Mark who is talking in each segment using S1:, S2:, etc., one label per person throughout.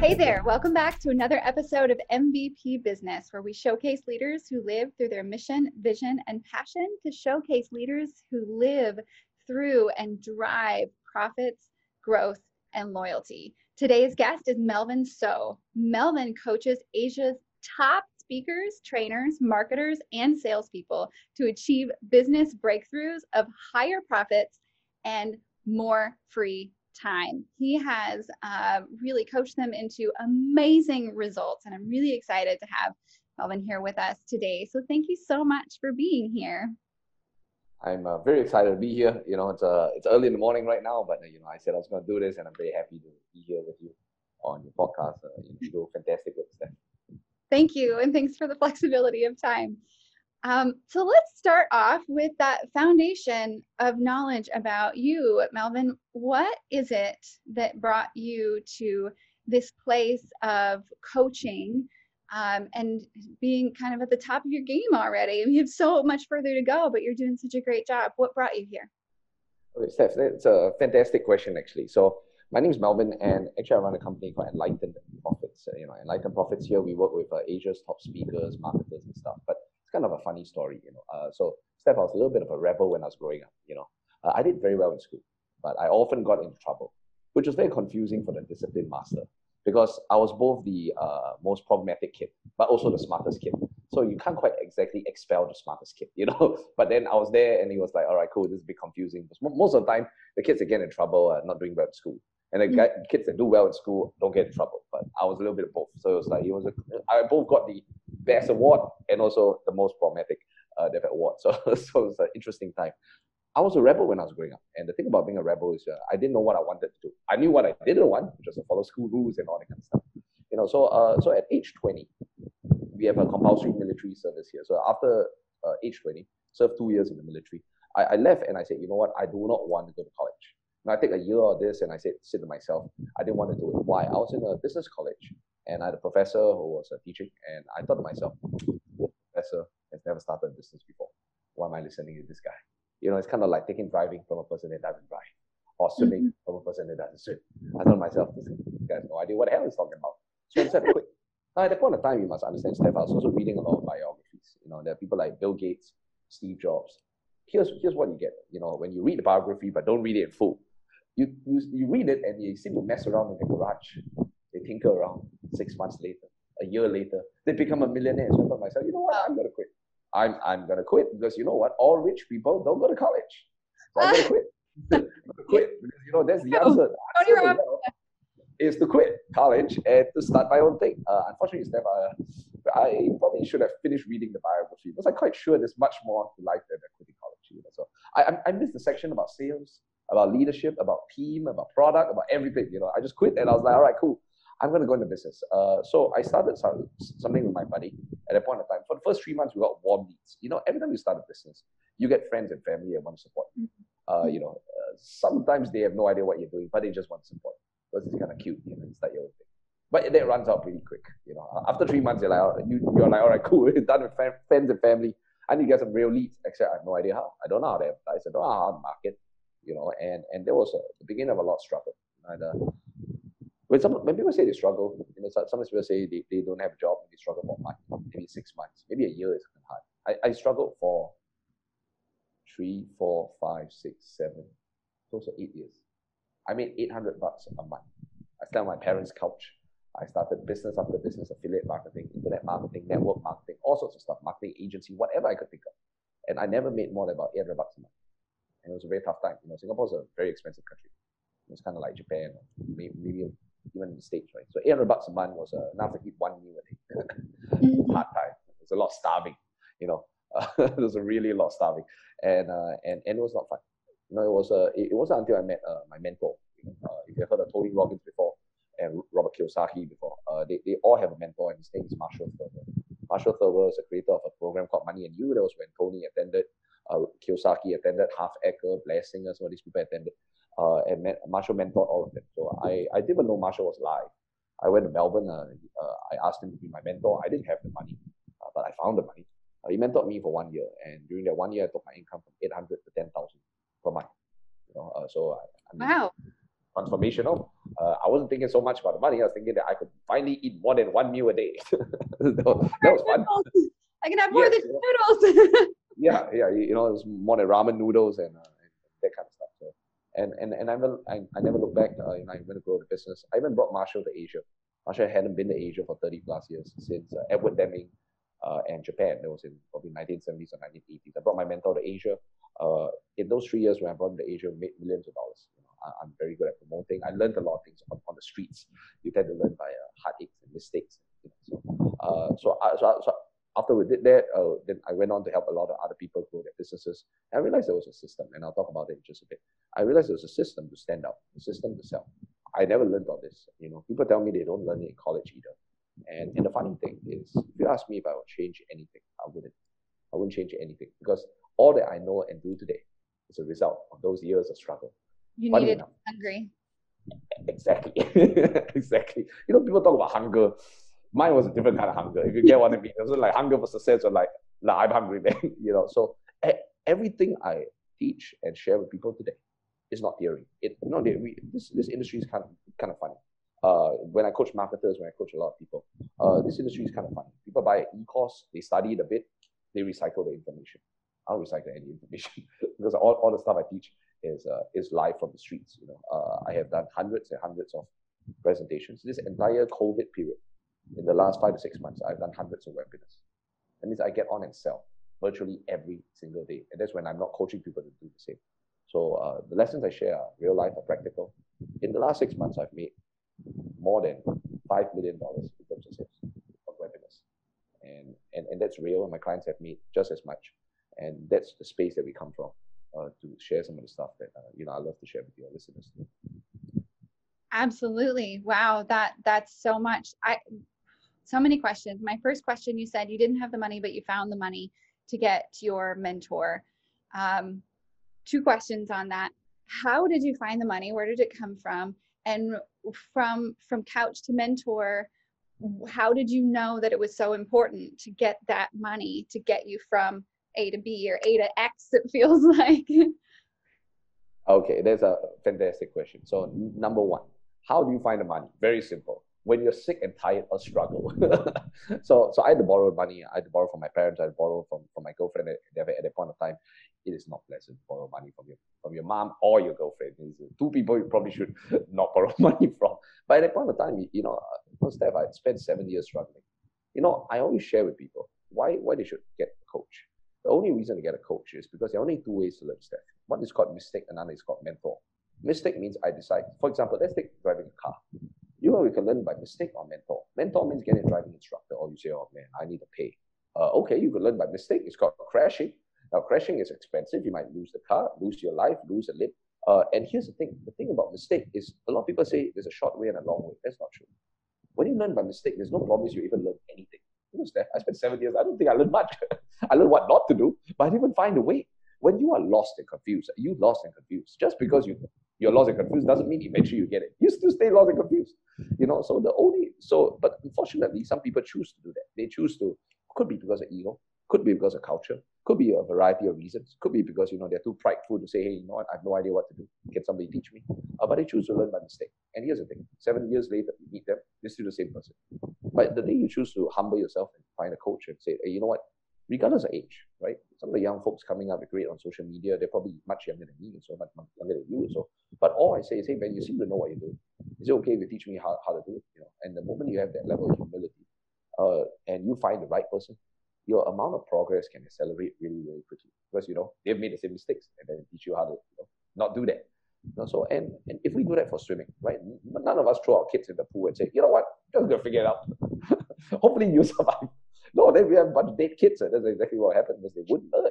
S1: Hey there, welcome back to another episode of MVP Business, where we showcase leaders who live through their mission, vision, and passion to showcase leaders who live through and drive profits, growth, and loyalty. Today's guest is Melvin So. Melvin coaches Asia's top speakers, trainers, marketers, and salespeople to achieve business breakthroughs of higher profits and more free time. He has uh, really coached them into amazing results, and I'm really excited to have Melvin here with us today. So thank you so much for being here.
S2: I'm uh, very excited to be here. You know, it's uh, it's early in the morning right now, but uh, you know, I said I was going to do this, and I'm very happy to be here with you on your podcast. Uh, you do fantastic work, Steph.
S1: Thank you, and thanks for the flexibility of time. Um, so let's start off with that foundation of knowledge about you, Melvin. What is it that brought you to this place of coaching um, and being kind of at the top of your game already? You have so much further to go, but you're doing such a great job. What brought you here?
S2: Okay, Steph, it's a fantastic question, actually. So my name is Melvin, and actually I run a company called Enlightened Profits. You know, Enlightened Profits here, we work with uh, Asia's top speakers, marketers, and stuff. But it's kind of a funny story, you know. Uh, so, Steph, I was a little bit of a rebel when I was growing up, you know. Uh, I did very well in school, but I often got into trouble, which was very confusing for the discipline master because I was both the uh, most problematic kid, but also the smartest kid. So you can't quite exactly expel the smartest kid, you know. But then I was there, and he was like, "All right, cool. This is a bit confusing." Because most of the time, the kids that get in trouble are not doing well in school, and the mm. guy, kids that do well in school don't get in trouble. But I was a little bit of both. So it was like it was a, I both got the best award and also the most problematic uh, award. So, so it was an interesting time. I was a rebel when I was growing up. And the thing about being a rebel is uh, I didn't know what I wanted to do. I knew what I didn't want, which was to follow school rules and all that kind of stuff. You know, so uh, so at age 20, we have a compulsory military service here. So after uh, age 20, served two years in the military. I, I left and I said, you know what, I do not want to go to college. Now I take a year of this and I said, sit to myself, I didn't want to do it. Why? I was in a business college and I had a professor who was uh, teaching, and I thought to myself, professor has never started a business before. Why am I listening to this guy? You know, it's kind of like taking driving from a person that doesn't drive, or swimming mm-hmm. from a person that doesn't swim. I thought to myself, this guy has no idea what the hell he's talking about. So I said, quit. Now, at that point of time, you must understand, Steph, I was also reading a lot of biographies. You know, there are people like Bill Gates, Steve Jobs. Here's, here's what you get. You know, when you read the biography, but don't read it in full, you, you, you read it and you seem to mess around in the garage. They tinker around six months later, a year later, they become a millionaire. So I thought myself, you know what, I'm gonna quit. I'm I'm gonna quit because you know what, all rich people don't go to college. So I'm gonna quit. Quit because you know that's the answer. The answer is to quit college and to start my own thing. Uh, unfortunately, Steph, uh, I probably should have finished reading the biography because I'm quite sure there's much more to life than quitting college. You know? So I, I missed the section about sales, about leadership, about team, about product, about everything. You know, I just quit and I was like, all right, cool. I'm going to go into business. Uh, so I started something with my buddy at a point in time. For the first three months, we got warm leads. You know, every time you start a business, you get friends and family that want to support you. Uh, you know, uh, sometimes they have no idea what you're doing, but they just want support because it's kind of cute. You know, it's like your own thing. But that runs out pretty quick. You know, after three months, you're like, you, you're like, all right, cool, done with friends and family. I need to get some real leads. Except I have no idea how. I don't know how to advertise. I don't know how to market. You know, and and there was a, the beginning of a lot of struggle. And, uh, when some when people say they struggle, you know, some people say they, they don't have a job, and they struggle for a month, maybe six months, maybe a year is hard. I, I struggled for three, four, five, six, seven, close to eight years. I made 800 bucks a month. I stayed on my parents' couch. I started business after business, affiliate marketing, internet marketing, network marketing, all sorts of stuff, marketing agency, whatever I could think of. And I never made more than about 800 bucks a month. And it was a very tough time. You know, Singapore's a very expensive country. It's kind of like Japan, maybe, maybe even the States, right? So 800 bucks a month was uh, enough to eat one meal a day. Mm-hmm. Hard time. There's a lot of starving, you know. Uh, was a really lot of starving. And, uh, and, and it was not fun. You know, it, was, uh, it, it wasn't until I met uh, my mentor. Uh, if you've heard of Tony Robbins before and Robert Kiyosaki before, uh, they, they all have a mentor, and his name is Marshall Thurber. Marshall Thurber is a creator of a program called Money and You. That was when Tony attended, uh, Kiyosaki attended, Harv Eker, Blair Singer, some of these people attended uh, and Marshall mentored all of them. So I, I didn't even know Marshall was live. I went to Melbourne. Uh, uh, I asked him to be my mentor. I didn't have the money, uh, but I found the money. Uh, he mentored me for one year, and during that one year, I took my income from eight hundred to ten thousand per month. You know, uh, so I, I mean,
S1: wow,
S2: transformational. uh, I wasn't thinking so much about the money. I was thinking that I could finally eat more than one meal a day. that, was, fun.
S1: I can have more yes, than noodles.
S2: yeah, yeah. You know, it was more than ramen noodles and, uh, and that kind of stuff. So, and and and I never, I, I never look back. Uh, you know, I'm going to grow the business. I even brought Marshall to Asia. Marshall hadn't been to Asia for 30 plus years since uh, Edward Deming uh, and Japan. That was in probably 1970s or 1980s. I brought my mentor to Asia. Uh, in those three years when I brought him to Asia, made millions of dollars. You know, I, am very good at promoting. I learned a lot of things on, on the streets. You tend to learn by uh, heartaches and mistakes. Know, so, uh, so, I, so, so after we did that, uh, then I went on to help a lot of other people grow their businesses. I realized there was a system, and I'll talk about it in just a bit. I realized there was a system to stand out, a system to sell. I never learned all this. You know, people tell me they don't learn it in college either. And, and the funny thing is, if you ask me if I would change anything, I wouldn't. I wouldn't change anything because all that I know and do today is a result of those years of struggle.
S1: You funny needed enough, hungry.
S2: Exactly. exactly. You know, people talk about hunger. Mine was a different kind of hunger. If you get what I mean, it was like hunger for success or like, nah, I'm hungry, man. you know, so everything I teach and share with people today is not theory. It you know, this this industry is kind of kind of funny uh, when I coach marketers, when I coach a lot of people, uh, this industry is kind of funny. People buy an e-course, they study it a bit, they recycle the information. I don't recycle any information because all, all the stuff I teach is uh, is live from the streets. You know, uh, I have done hundreds and hundreds of presentations. This entire COVID period, in the last five to six months, I've done hundreds of webinars. That means I get on and sell virtually every single day, and that's when I'm not coaching people to do the same. So uh, the lessons I share are real life, are practical. In the last six months, I've made more than five million dollars in terms of sales of webinars, and and and that's real. And my clients have made just as much, and that's the space that we come from uh, to share some of the stuff that uh, you know I love to share with your listeners.
S1: Absolutely, wow that that's so much. I so many questions. My first question, you said you didn't have the money, but you found the money to get your mentor. Um, two questions on that. How did you find the money? Where did it come from? and from from couch to mentor how did you know that it was so important to get that money to get you from a to b or a to x it feels like
S2: okay that's a fantastic question so number one how do you find the money very simple when you're sick and tired or struggle. so so I had to borrow money. I had to borrow from my parents. I had to borrow from, from my girlfriend at, at that point of time. It is not pleasant to borrow money from your from your mom or your girlfriend. It's two people you probably should not borrow money from. But at that point of time, you know, uh, Steph, I spent seven years struggling. You know, I always share with people why why they should get a coach. The only reason to get a coach is because there are only two ways to learn Steph. One is called mistake, another is called mentor. Mistake means I decide, for example, let's take driving a car. You know, we can learn by mistake or mentor. Mentor means getting a driving instructor, or you say, oh man, I need to pay. Uh, okay, you can learn by mistake. It's called crashing. Now, crashing is expensive. You might lose the car, lose your life, lose a limb. Uh, and here's the thing the thing about mistake is a lot of people say there's a short way and a long way. That's not true. When you learn by mistake, there's no promise you even learn anything. You know, Steph, I spent seven years. I don't think I learned much. I learned what not to do, but I didn't even find a way. When you are lost and confused, you lost and confused. Just because you you're lost and confused doesn't mean eventually you get it. You still stay lost and confused. You know, so the only so but unfortunately some people choose to do that. They choose to could be because of ego, could be because of culture, could be a variety of reasons, could be because you know they're too prideful to say, hey, you know what, I have no idea what to do. Can somebody teach me? Uh, but they choose to learn by mistake. And here's the thing: seven years later, you meet them, they're still the same person. But the day you choose to humble yourself and find a coach and say, hey, you know what, regardless of age, right? Some of the young folks coming up are great on social media. They're probably much younger than me and so much younger than you. So, but all I say is, hey man, you seem to know what you're doing. Is it okay if you teach me how, how to do it? You know, and the moment you have that level of humility, uh, and you find the right person, your amount of progress can accelerate really, really quickly because you know they've made the same mistakes and then teach you how to you know, not do that. You know, so and and if we do that for swimming, right? None of us throw our kids in the pool and say, you know what, just gonna figure it out. Hopefully you survive. No, then we have a bunch of dead kids. And that's exactly what happened because they wouldn't learn.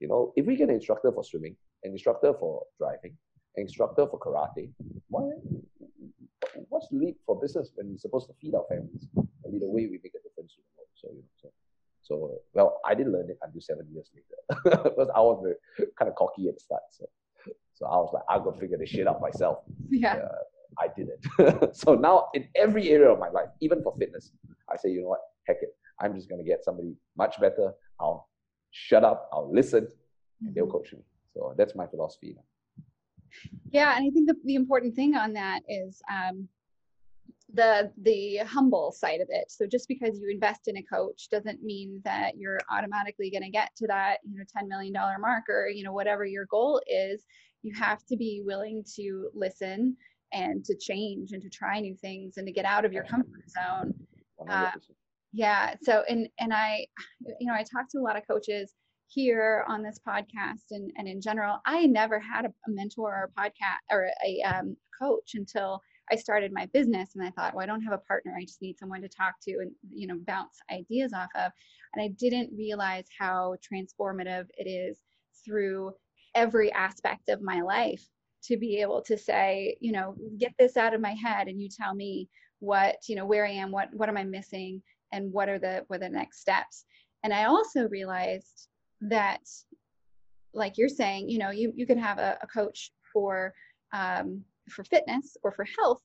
S2: You know, if we get an instructor for swimming, an instructor for driving, an instructor for karate, why, what's the leap for business when we're supposed to feed our families? I mean, the way we make a difference in the world. So, you know, so, so well, I didn't learn it until seven years later because I was very, kind of cocky at the start. So, so I was like, I'm gonna figure this shit out myself.
S1: Yeah. Uh,
S2: I didn't. so now in every area of my life, even for fitness, I say, you know what, heck it. I'm just going to get somebody much better. I'll shut up, I'll listen, and they'll mm-hmm. coach me. So that's my philosophy. Now.
S1: Yeah, and I think the, the important thing on that is um, the the humble side of it so just because you invest in a coach doesn't mean that you're automatically going to get to that you know 10 million dollar mark or you know whatever your goal is you have to be willing to listen and to change and to try new things and to get out of your comfort zone yeah so and and i you know i talk to a lot of coaches here on this podcast and, and in general i never had a, mentor or a podcast or a um, coach until I started my business and I thought, well, I don't have a partner. I just need someone to talk to and, you know, bounce ideas off of. And I didn't realize how transformative it is through every aspect of my life to be able to say, you know, get this out of my head and you tell me what, you know, where I am, what, what am I missing and what are the, what are the next steps. And I also realized that like you're saying, you know, you, you can have a, a coach for, um, for fitness or for health.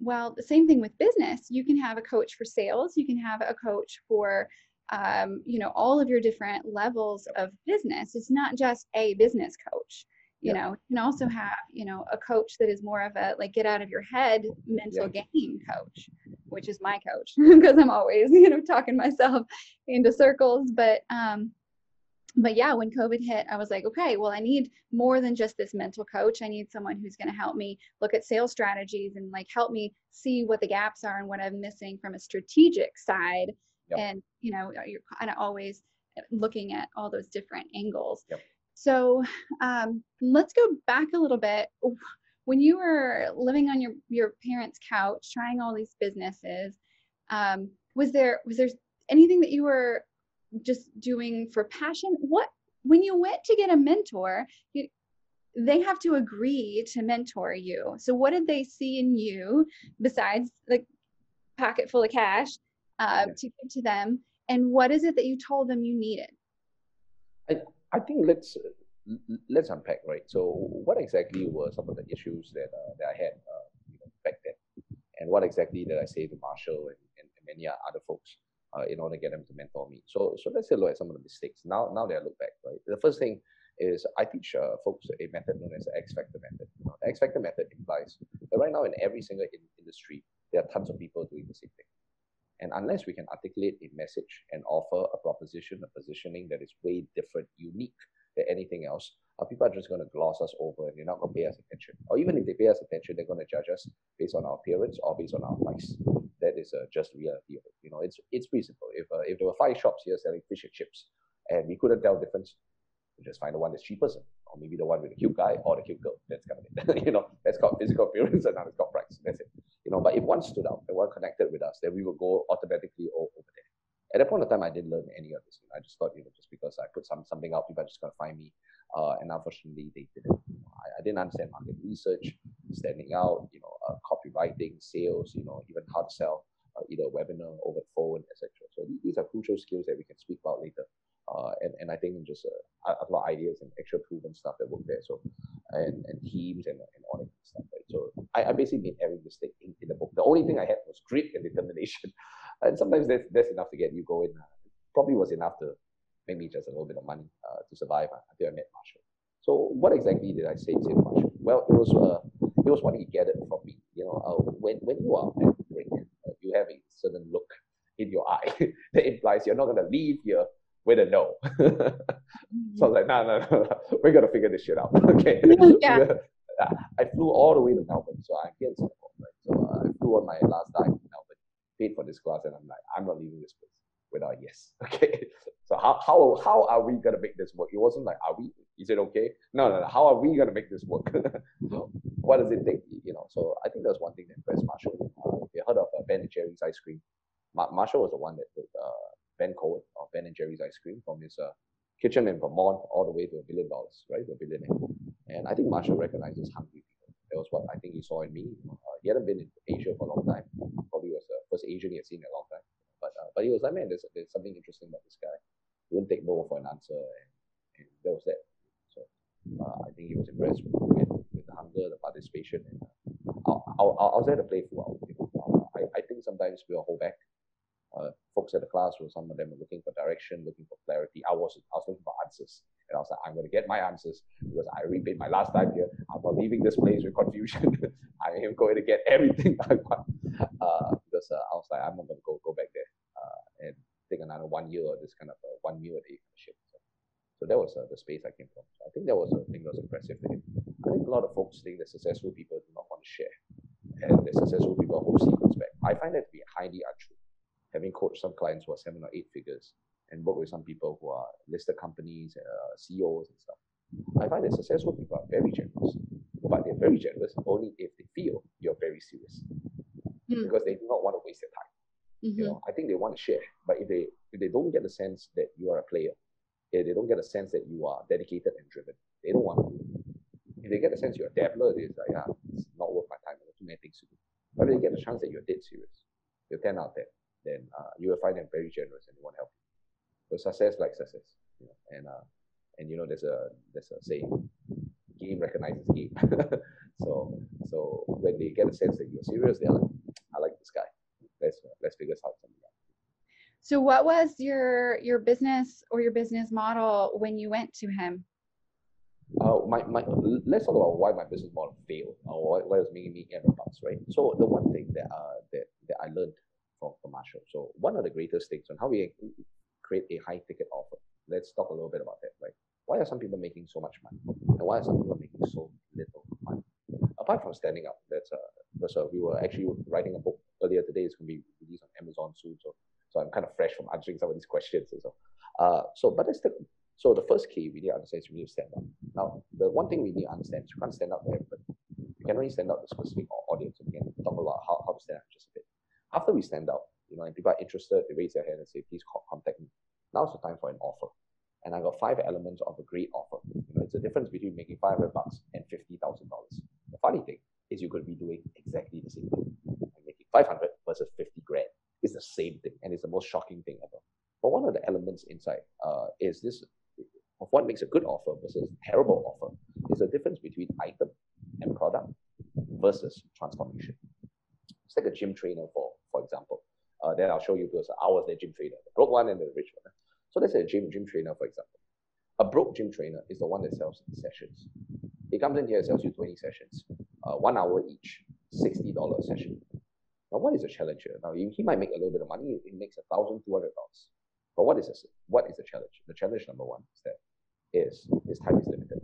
S1: Well the same thing with business. You can have a coach for sales. You can have a coach for um, you know all of your different levels of business. It's not just a business coach you know you can also have you know a coach that is more of a like get out of your head mental game coach which is my coach because i'm always you know talking myself into circles but um but yeah, when COVID hit, I was like, okay, well, I need more than just this mental coach. I need someone who's going to help me look at sales strategies and like help me see what the gaps are and what I'm missing from a strategic side. Yep. And, you know, you're kind of always looking at all those different angles. Yep. So um, let's go back a little bit. When you were living on your, your parents' couch, trying all these businesses, um, was there was there anything that you were just doing for passion? What when you went to get a mentor you, they have to agree to mentor you. So what did they see in you besides the pocket full of cash uh, to give to them? And what is it that you told them you needed?
S2: I, I think let's let's unpack right so what exactly were some of the issues that, uh, that i had uh, you know, back then and what exactly did i say to marshall and, and, and many other folks uh, in order to get them to mentor me. So, so let's look at some of the mistakes. Now, now that I look back, right? The first thing is I teach uh, folks a method known as the X Factor method. The X Factor method implies that right now in every single in- industry, there are tons of people doing the same thing. And unless we can articulate a message and offer a proposition, a positioning that is way different, unique than anything else, people are just going to gloss us over and they're not going to pay us attention. Or even if they pay us attention, they're going to judge us based on our appearance or based on our price. That is uh, just reality of it. You know, it's it's pretty simple. If uh, if there were five shops here selling fish and chips, and we couldn't tell the difference, we just find the one that's cheapest, or maybe the one with the cute guy or the cute girl. That's kind of it. you know, that's called physical appearance, and another called price. That's it. You know, but if one stood out and one connected with us, then we would go automatically over there. At that point of time, I didn't learn any of this. I just thought, you know, just because I put some something out, people are just gonna find me uh, and unfortunately, they didn't. You know, I, I, didn't understand market research, standing out, you know, uh, copywriting, sales, you know, even how to sell uh, either a webinar over the phone, etc. So these are crucial skills that we can speak about later. Uh, and, and I think just uh, a lot of ideas and actual proven stuff that work there. So, and, and teams and, and all that stuff, right? So I, I basically made every mistake the book. The only thing I had was grit and determination. and sometimes that's, that's enough to get you going. Uh, probably was enough to make me just a little bit of money uh, to survive uh, until I met Marshall. So what exactly did I say to Marshall? Well, it was uh, it was what he gathered from me. You know, uh, when when you are at break, uh, you have a certain look in your eye that implies you're not going to leave here with a no. so I was like, no, no, no, we're gonna figure this shit out. okay. Yeah. I flew all the way to Melbourne, so I'm here in Singapore? So uh, I flew on my last dive in Melbourne, paid for this class, and I'm like, I'm not leaving this place without yes. Okay. So how, how, how are we to make this work? It wasn't like, are we, is it okay? No, no, no. How are we to make this work? what does it take? You know, so I think that's one thing that impressed Marshall. Uh, you heard of uh, Ben and Jerry's ice cream, Ma- Marshall was the one that took uh, Ben Cohen of Ben and Jerry's ice cream from his uh, kitchen in Vermont all the way to a billion dollars, right? To a billionaire. And I think Marshall recognizes hungry. That was what I think he saw in me. Uh, he hadn't been in Asia for a long time. Probably was the first Asian he had seen in a long time. But uh, but he was like, man, there's, there's something interesting about this guy. He wouldn't take no for an answer, and, and that was that. So uh, I think he was impressed with, with the hunger, the participation, and uh, I, I, was there to play throughout. You uh, I, I think sometimes we'll hold back. Uh, folks at the class, were some of them were looking for direction, looking for clarity. I was I was looking for answers, And I was like, I'm going to get my answers because I repeat my last time here. I'm not leaving this place with confusion. I am going to get everything I want. Uh, because uh, I was like, I'm not going to go, go back there uh, and take another one year or this kind of uh, one year day shit. So, so that was uh, the space I came from. So I think that was a thing that was impressive. I think a lot of folks think that successful people do not want to share. And the successful people hold secrets back. I find that to be highly untrue. Having coached some clients who are seven or eight figures and work with some people who are listed companies, uh, CEOs and stuff, I find that successful people are very generous. But they're very generous only if they feel you're very serious. Mm. Because they do not want to waste their time. Mm-hmm. You know, I think they want to share, but if they if they don't get the sense that you are a player, if they don't get a sense that you are dedicated and driven, they don't want to. If they get a sense you're a dabbler, it's like, yeah, it's not worth my time. There's too many things to do. But if they get a chance that you're dead serious, you're 10 out there, then uh, you will find them very generous and they want to help you. So success like success. You know, and uh, and you know there's a there's a saying, game recognizes game. so so when they get a sense that you're serious, they're like, I like this guy. Let's uh, let's figure out something out.
S1: So what was your your business or your business model when you went to him?
S2: Uh, my, my, let's talk about why my business model failed or why, why it was making me error bucks, right? So the one thing that uh, that, that I learned from, from Marshall, so one of the greatest things on how we create a high ticket offer. Let's talk a little bit about that, right? Why are some people making so much money? And why are some people making so little money? Apart from standing up, that's uh, that's uh, we were actually writing a book earlier today. It's going to be released on Amazon soon, so so I'm kind of fresh from answering some of these questions. And So, uh, so but let's take so the first key we need to understand is we need to stand up. Now, the one thing we need to understand is you can't stand up to everybody. You can only stand up to specific audience. We can talk about how, how to stand up just a bit. After we stand out, you know, and people are interested, they raise their hand and say, please contact me. Now's the time for an offer. And I got five elements of a great offer. You know, it's a difference between making 500 bucks and $50,000. The funny thing is you could be doing exactly the same thing. I'm making 500 versus 50 grand. It's the same thing and it's the most shocking thing ever. But one of the elements inside uh, is this of what makes a good offer versus a terrible offer is the difference between item and product versus transformation. Let's take a gym trainer for, then I'll show you because I was the gym trainer, the broke one and the rich one. So let's say a gym gym trainer, for example. A broke gym trainer is the one that sells sessions. He comes in here and sells you 20 sessions, uh, one hour each, $60 a session. Now, what is the challenge here? Now, he, he might make a little bit of money. He makes $1,200. But what is this? What is the challenge? The challenge number one is that is his time is limited.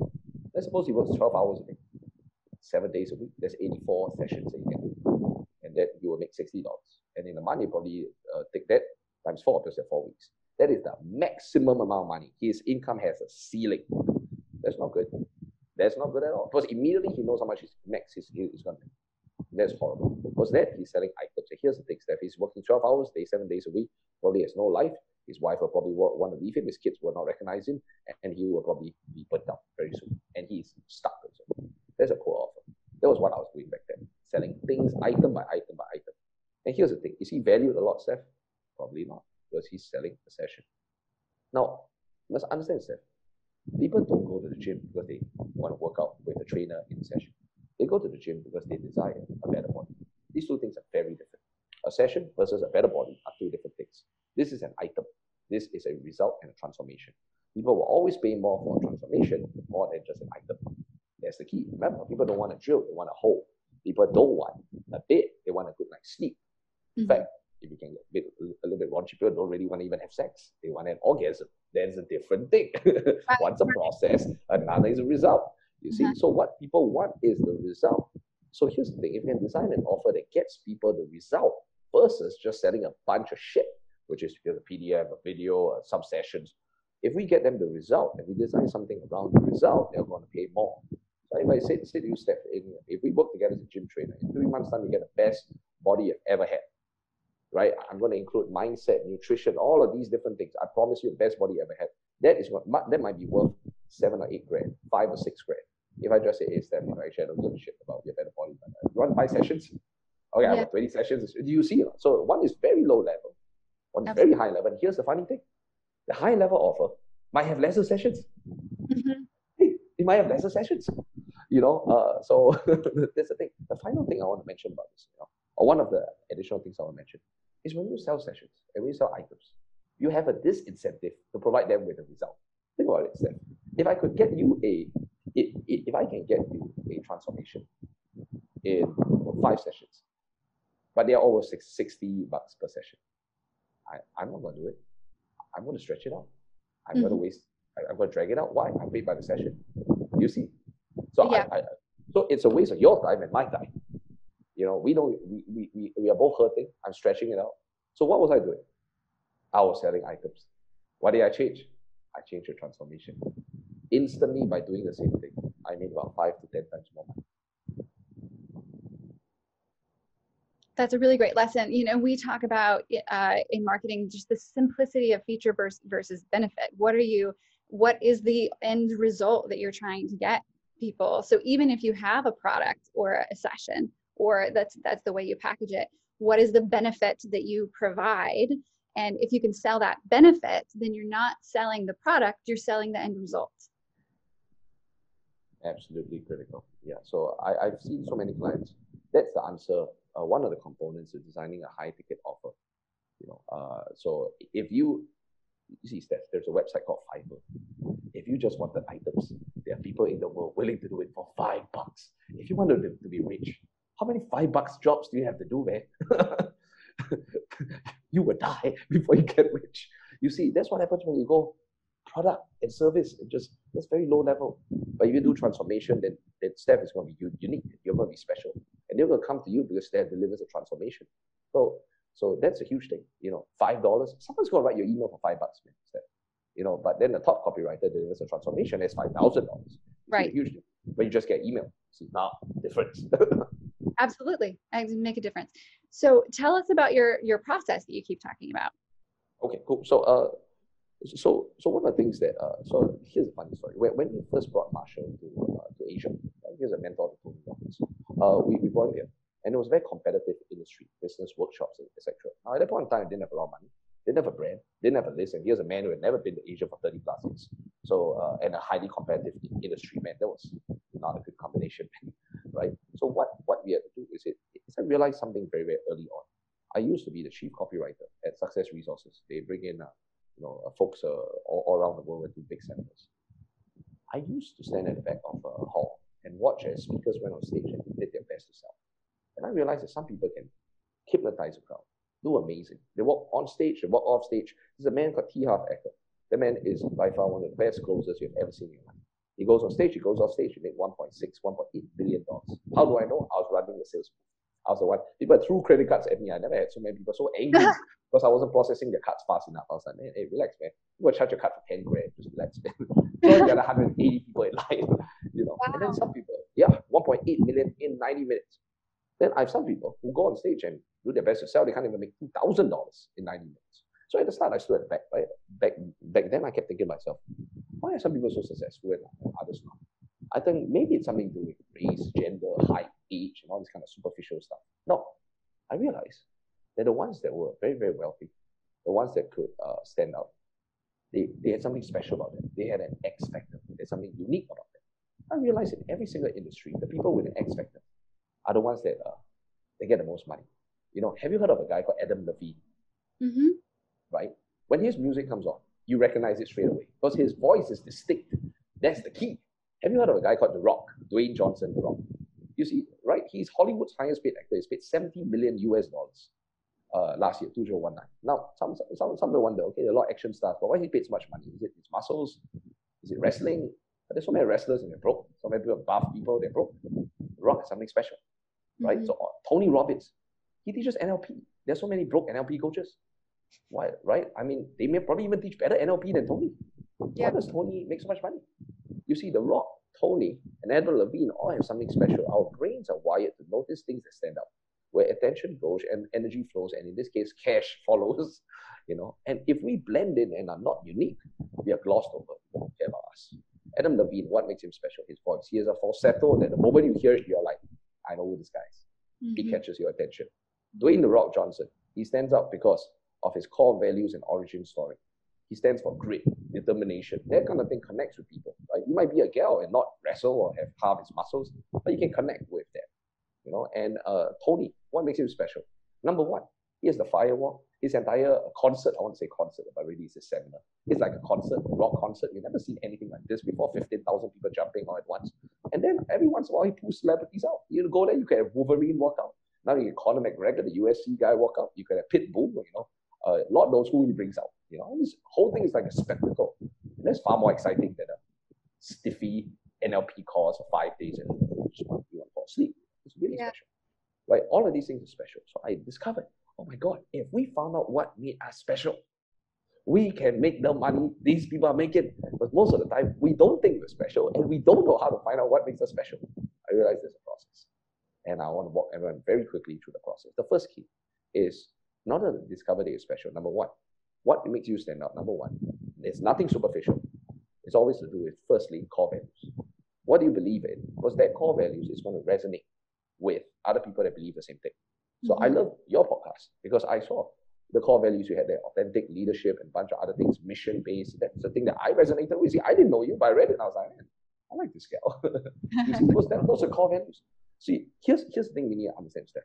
S2: Let's suppose he works 12 hours a day, seven days a week. There's 84 sessions that you can do. And that you will make $60. And in the money, probably uh, take that times four because there four weeks. That is the maximum amount of money. His income has a ceiling. That's not good. That's not good at all. Because immediately he knows how much his max is, going to make. That's horrible. Because that he's selling items. So here's the thing, Steph. He's working 12 hours, day, seven days a week, probably has no life. His wife will probably want to leave him. His kids will not recognize him, and he will probably be put down very soon. And he's stuck. That's a poor offer. That was what I was doing back then, selling things item by item here's the thing: is he valued a lot, Steph? Probably not, because he's selling a session. Now, let's understand, Steph. People don't go to the gym because they want to work out with a trainer in the session. They go to the gym because they desire a better body. These two things are very different. A session versus a better body are two different things. This is an item. This is a result and a transformation. People will always pay more for a transformation more than just an item. That's the key. Remember, people don't want a drill, they want a hole. People don't want a bed, they want a good night's sleep. In mm-hmm. fact, if you can get a, bit, a little bit raunchy, people don't really want to even have sex. They want an orgasm. That's a different thing. One's a process, another is a result. You see, uh-huh. so what people want is the result. So here's the thing: if you can design an offer that gets people the result versus just selling a bunch of shit, which is a PDF, a video, some sessions. If we get them the result and we design something around the result, they're going to pay more. So if I say, say to you, Steph, if we work together as a gym trainer, in three months' time, you get the best body you've ever had. Right? I'm going to include mindset, nutrition, all of these different things. I promise you the best body you ever had. That is what that might be worth seven or eight grand, five or six grand. If I just say, hey, Steph, you know, actually, I don't give a shit about your better body. But, uh, you want to buy sessions? Okay, yeah. I have 20 sessions. Do you see? So one is very low level on Absolutely. very high level. And here's the funny thing the high level offer might have lesser sessions. Mm-hmm. it might have lesser sessions. You know, uh, so that's the thing. The final thing I want to mention about this, you know, or one of the additional things I want to mention is when you sell sessions and when you sell items, you have a disincentive to provide them with a result. Think about it, Steph. if I could get you a, if, if I can get you a transformation in five sessions, but they're almost 60 bucks per session, I, I'm not going to do it. I'm going to stretch it out. I'm mm-hmm. going to waste, I, am going to drag it out. Why? I'm paid by the session. You see? So yeah. I, I, so it's a waste of your time and my time. You know, we don't, we, we, we, are both hurting. I'm stretching it out. So what was I doing? I was selling items. What did I change? I changed the transformation. Instantly by doing the same thing, I made about five to 10 times more money.
S1: That's a really great lesson. You know, we talk about uh, in marketing just the simplicity of feature versus, versus benefit. What are you, what is the end result that you're trying to get people? So even if you have a product or a session, or that's that's the way you package it, what is the benefit that you provide? And if you can sell that benefit, then you're not selling the product, you're selling the end result.
S2: Absolutely critical. Yeah. So I, I've seen so many clients. That's the answer. Uh, one of the components is designing a high ticket offer. You know, uh, so if you you see, Steph, there's a website called Fiverr. If you just want the items, there are people in the world willing to do it for five bucks. If you wanted to, to be rich, how many five bucks jobs do you have to do, man? you will die before you get rich. You see, that's what happens when you go product and service. It just that's very low level. But if you do transformation, then then Steph is going to be unique. You're going to be special, and they're going to come to you because Steph delivers a transformation. So so that's a huge thing. You know, five dollars. Someone's going to write your email for five bucks, man. You know, but then the top copywriter delivers a transformation. It's five thousand dollars.
S1: Right.
S2: Huge. But you just get email. See now difference.
S1: Absolutely, I make a difference. So tell us about your your process that you keep talking about.
S2: Okay, cool. So uh, so so one of the things that uh, so here's a funny story. When, when we first brought Marshall to uh, to Asia, uh, he's a mentor to Tony Robbins. Uh, we we brought him here, and it was a very competitive industry, business workshops, etc. Now at that point in time, I didn't have a lot of money, didn't have a brand, didn't have a list, and here's a man who had never been to Asia for 30 plus years. So uh, and a highly competitive industry, man, that was not a good combination, right? So what what we had to do is it is I realized something very very early on. I used to be the chief copywriter at Success Resources. They bring in uh, you know uh, folks uh, all, all, around the world and do big seminars. I used to stand at the back of a hall and watch as speakers went on stage and did their best to sell. And I realized that some people can hypnotize a crowd, do amazing. They walk on stage, they walk off stage. There's a man called T. Harv Eker. The man is by far one of the best closers you've ever seen in your life. He goes on stage, he goes off stage, he made 1.6, 1.8 billion dollars. How do I know? I was running the sales. I was the one. People threw credit cards at me. I never had so many people so angry because I wasn't processing their cards fast enough. I was like, man, hey, relax, man. You go charge your card for 10 grand. Just relax, man. so the other 180 people in line, you know. Wow. And then some people, yeah, 1.8 million in 90 minutes. Then I have some people who go on stage and do their best to sell. They can't even make $2,000 in 90 minutes. So at the start, I stood at the back, right? Back, back then, I kept thinking to myself, why are some people so successful and others not? I think maybe it's something to do with race, gender, height, age, and all this kind of superficial stuff. No, I realized that the ones that were very, very wealthy, the ones that could uh, stand out, they, they had something special about them. They had an X factor. There's something unique about them. I realized in every single industry, the people with an X factor are the ones that uh, they get the most money. You know, have you heard of a guy called Adam Levine?
S1: Mm-hmm.
S2: Right? When his music comes on, you recognize it straight away because his voice is distinct. That's the key. Have you heard of a guy called The Rock, Dwayne Johnson, The Rock? You see, right? He's Hollywood's highest paid actor. He's paid 70 million US dollars uh, last year, 2019. Now, some, some, some will wonder, okay, a lot of action stars, but why he paid so much money? Is it his muscles? Is it wrestling? But there's so many wrestlers and they're broke. So many people buff people, they're broke. The Rock is something special, right? Mm-hmm. So uh, Tony Robbins, he teaches NLP. There's so many broke NLP coaches. Why, right? I mean, they may probably even teach better NLP than Tony. Yeah. Why does Tony make so much money? You see, The Rock, Tony, and Adam Levine all have something special. Our brains are wired to notice things that stand out, where attention goes and energy flows, and in this case, cash follows. You know, and if we blend in and are not unique, we are glossed over. We don't care about us. Adam Levine, what makes him special? His voice. He has a falsetto that the moment you hear it, you're like, I know who this guy is. Mm-hmm. He catches your attention. Dwayne The Rock Johnson, he stands out because of his core values and origin story. He stands for grit, determination. That kind of thing connects with people. Right? You might be a girl and not wrestle or have half his muscles, but you can connect with them. You know, and uh, Tony, what makes him special? Number one, he has the firewalk. his entire concert, I want to say concert, but really it's a seminar. It's like a concert, a rock concert. You've never seen anything like this before, 15,000 people jumping all at once. And then every once in a while, he pulls celebrities out. You go there, you can have Wolverine walk out. Now you get Conor McGregor, the UFC guy, walk out. You can have Pitbull, you know. Uh, Lord knows who he brings out. You know, this whole thing is like a spectacle. And that's far more exciting than a stiffy NLP course for five days and just want to fall asleep. It's really yeah. special. Right? All of these things are special. So I discovered, oh my God, if we found out what made us special, we can make the money these people are making. But most of the time, we don't think we're special and we don't know how to find out what makes us special. I realize there's a process. And I want to walk everyone very quickly through the process. The first key is not to discover that you're special. Number one, what makes you stand out? Number one, it's nothing superficial. It's always to do with, firstly, core values. What do you believe in? Because that core values is going to resonate with other people that believe the same thing. So mm-hmm. I love your podcast because I saw the core values you had there, authentic leadership and a bunch of other things, mission based. That's the thing that I resonated with. See, I didn't know you, but I read it and I was like, man, I like this girl. you see, those, those are core values. See, here's, here's the thing we need to understand, Steph.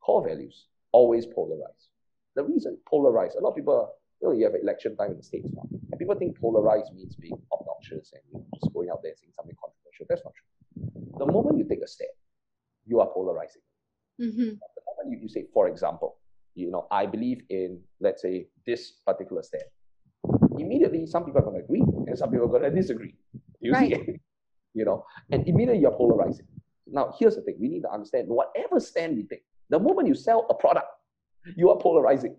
S2: Core values always polarize. The reason polarized, a lot of people, you know, you have election time in the States now, and people think polarized means being obnoxious and you know, just going out there saying something controversial. That's not true. The moment you take a stand, you are polarizing. Mm-hmm. The moment you, you say, for example, you know, I believe in, let's say, this particular stand. Immediately, some people are going to agree and some people are going to disagree. You right. see, you know, and immediately you're polarizing. Now, here's the thing: we need to understand whatever stand we take. The moment you sell a product, you are polarizing,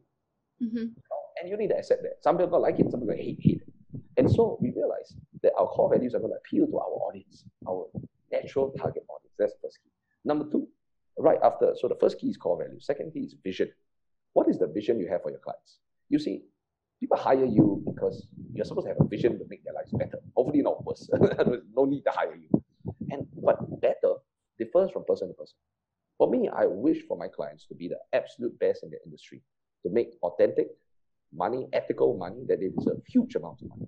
S2: mm-hmm. and you need to accept that. Some people like it, some people hate, hate it, and so we realize that our core values are going to appeal to our audience, our natural target audience. That's the first key. Number two, right after, so the first key is core value. Second key is vision. What is the vision you have for your clients? You see, people hire you because you're supposed to have a vision to make their lives better. Hopefully not worse. no need to hire you. And but better differs from person to person. For me, I wish for my clients to be the absolute best in the industry, to make authentic money, ethical money that they deserve huge amounts of money.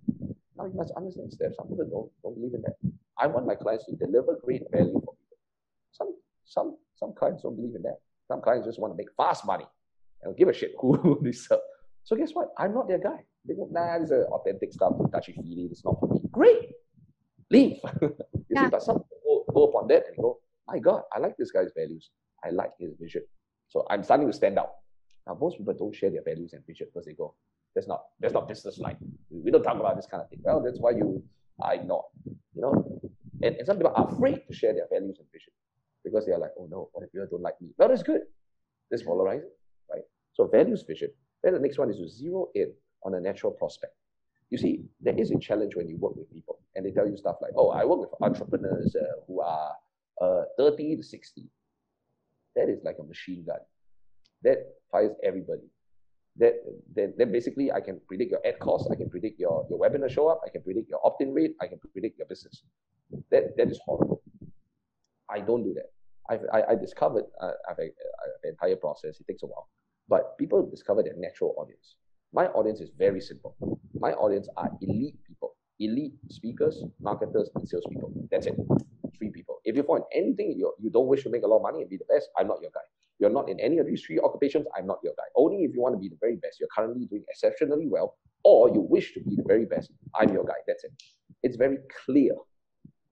S2: Now you must understand, Steph, some people don't, don't believe in that. I want my clients to deliver great value for people. Some some some clients don't believe in that. Some clients just want to make fast money and give a shit who they serve. So guess what? I'm not their guy. They go, nah, this is authentic stuff, too touchy feely, it's not for me. Great. Leave. you yeah. see, but some people go, go upon that and go, my God, I like this guy's values. I like his vision. So I'm starting to stand out. Now most people don't share their values and vision because they go, that's not that's not business like. We don't talk about this kind of thing. Well, that's why you are ignored. You know? And, and some people are afraid to share their values and vision because they are like, oh no, what if people don't like me? Well, that's good. That's polarizing, right? So values vision. Then the next one is to zero in on a natural prospect. You see, there is a challenge when you work with people and they tell you stuff like, oh, I work with entrepreneurs uh, who are uh, 30 to 60. That is like a machine gun. That fires everybody. That, then, then basically I can predict your ad cost, I can predict your, your webinar show up, I can predict your opt-in rate, I can predict your business. That, that is horrible. I don't do that. I've, I, I discovered, uh, I've, an entire process, it takes a while, but people discover their natural audience. My audience is very simple. My audience are elite elite speakers, marketers, and salespeople. That's it. Three people. If you find anything you, you don't wish to make a lot of money and be the best, I'm not your guy. You're not in any of these three occupations, I'm not your guy. Only if you want to be the very best, you're currently doing exceptionally well, or you wish to be the very best, I'm your guy. That's it. It's very clear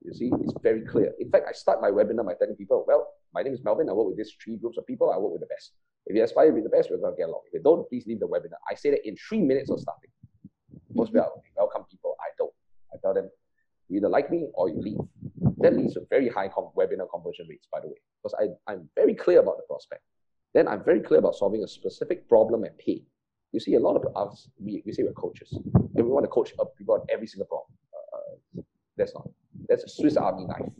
S2: you see, it's very clear. In fact, I start my webinar by telling people, well, my name is Melvin. I work with these three groups of people. I work with the best. If you aspire to be the best, we're going to get along. If you don't, please leave the webinar. I say that in three minutes of starting. Most mm-hmm. people welcome people. Tell them, you either like me or you leave. That leads to very high com- webinar conversion rates, by the way, because I, I'm very clear about the prospect. Then I'm very clear about solving a specific problem and pay. You see, a lot of us, we, we say we're coaches, and we want to coach people on every single problem. Uh, that's not. That's a Swiss Army knife.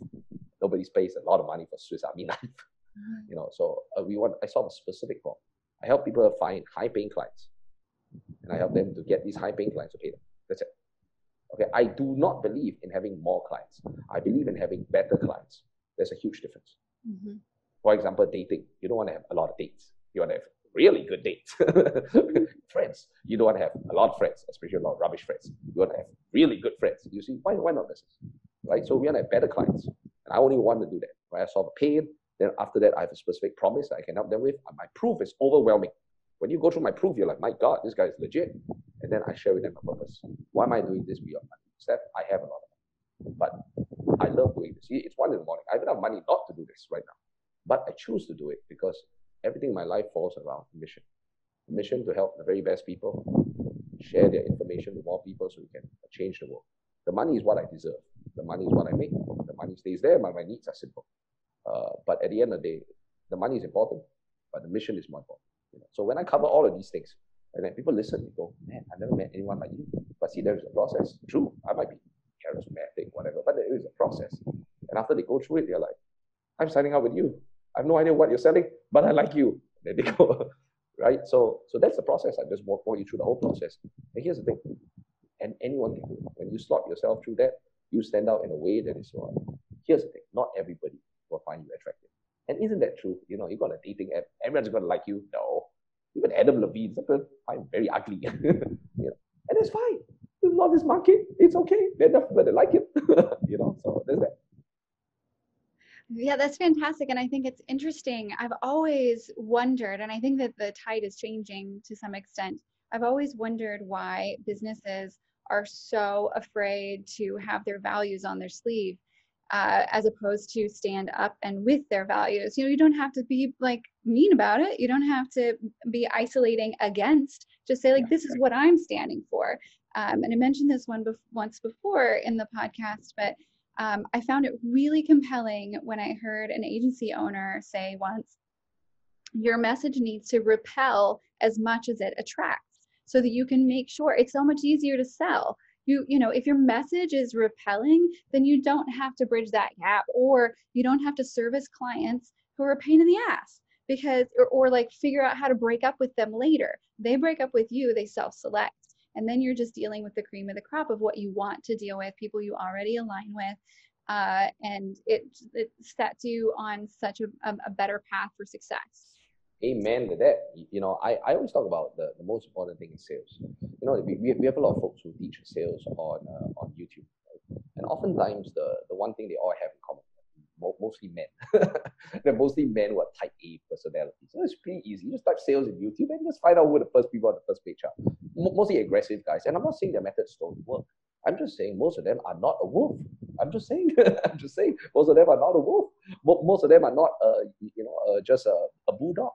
S2: Nobody pays a lot of money for Swiss Army knife. Mm-hmm. You know, so uh, we want. I solve a specific problem. I help people find high-paying clients, and I help them to get these high-paying clients to pay them. That's it. Okay, I do not believe in having more clients. I believe in having better clients. There's a huge difference. Mm-hmm. For example, dating. You don't want to have a lot of dates. You want to have really good dates. friends. You don't want to have a lot of friends, especially a lot of rubbish friends. You want to have really good friends. You see, why, why not this? Right? So we want to have better clients. And I only want to do that. Right? I solve a pain. Then after that, I have a specific promise that I can help them with. And my proof is overwhelming. When you go through my proof, you're like, my God, this guy is legit. And then I share with them a purpose. Why am I doing this beyond money? Steph, I have a lot of money, but I love doing this. It's one in the morning. I have money not to do this right now, but I choose to do it because everything in my life falls around mission. Mission to help the very best people, share their information with more people so we can change the world. The money is what I deserve. The money is what I make. The money stays there. My, my needs are simple. Uh, but at the end of the day, the money is important, but the mission is more important. You know? So when I cover all of these things, and then people listen, they go, man, I've never met anyone like you. But see, there is a process. True, I might be charismatic, whatever, but there is a process. And after they go through it, they're like, I'm signing up with you. I have no idea what you're selling, but I like you. Then they go, right? So, so that's the process. I just walk, walk you through the whole process. And here's the thing, and anyone can do it. When you slot yourself through that, you stand out in a way that is wrong. Here's the thing, not everybody will find you attractive. And isn't that true? You know, you got a dating app, everyone's gonna like you. No. Even Adam Levine, find very ugly. you know? And it's fine. There's not this market. It's okay. They're enough people that like it. you know, so there's that.
S1: Yeah, that's fantastic. And I think it's interesting. I've always wondered, and I think that the tide is changing to some extent. I've always wondered why businesses are so afraid to have their values on their sleeve uh, as opposed to stand up and with their values. You know, you don't have to be like mean about it. You don't have to be isolating against. Just say like, this is what I'm standing for. Um, and I mentioned this one bef- once before in the podcast, but um, I found it really compelling when I heard an agency owner say once, your message needs to repel as much as it attracts so that you can make sure it's so much easier to sell you you know if your message is repelling then you don't have to bridge that gap or you don't have to service clients who are a pain in the ass because or, or like figure out how to break up with them later. They break up with you they self-select and then you're just dealing with the cream of the crop of what you want to deal with people you already align with uh, and it it sets you on such a, a better path for success
S2: amen to that. You know, I, I always talk about the, the most important thing in sales. You know, we, we have a lot of folks who teach sales on uh, on YouTube. Right? And oftentimes the, the one thing they all have in common, mostly men. They're mostly men who are type A personalities. So it's pretty easy. You just type sales in YouTube and just find out who the first people on the first page are. mostly aggressive guys. And I'm not saying their methods don't work. I'm just saying most of them are not a wolf. I'm just saying. I'm just saying most of them are not a wolf. Most of them are not, uh, you know, uh, just a, a bulldog.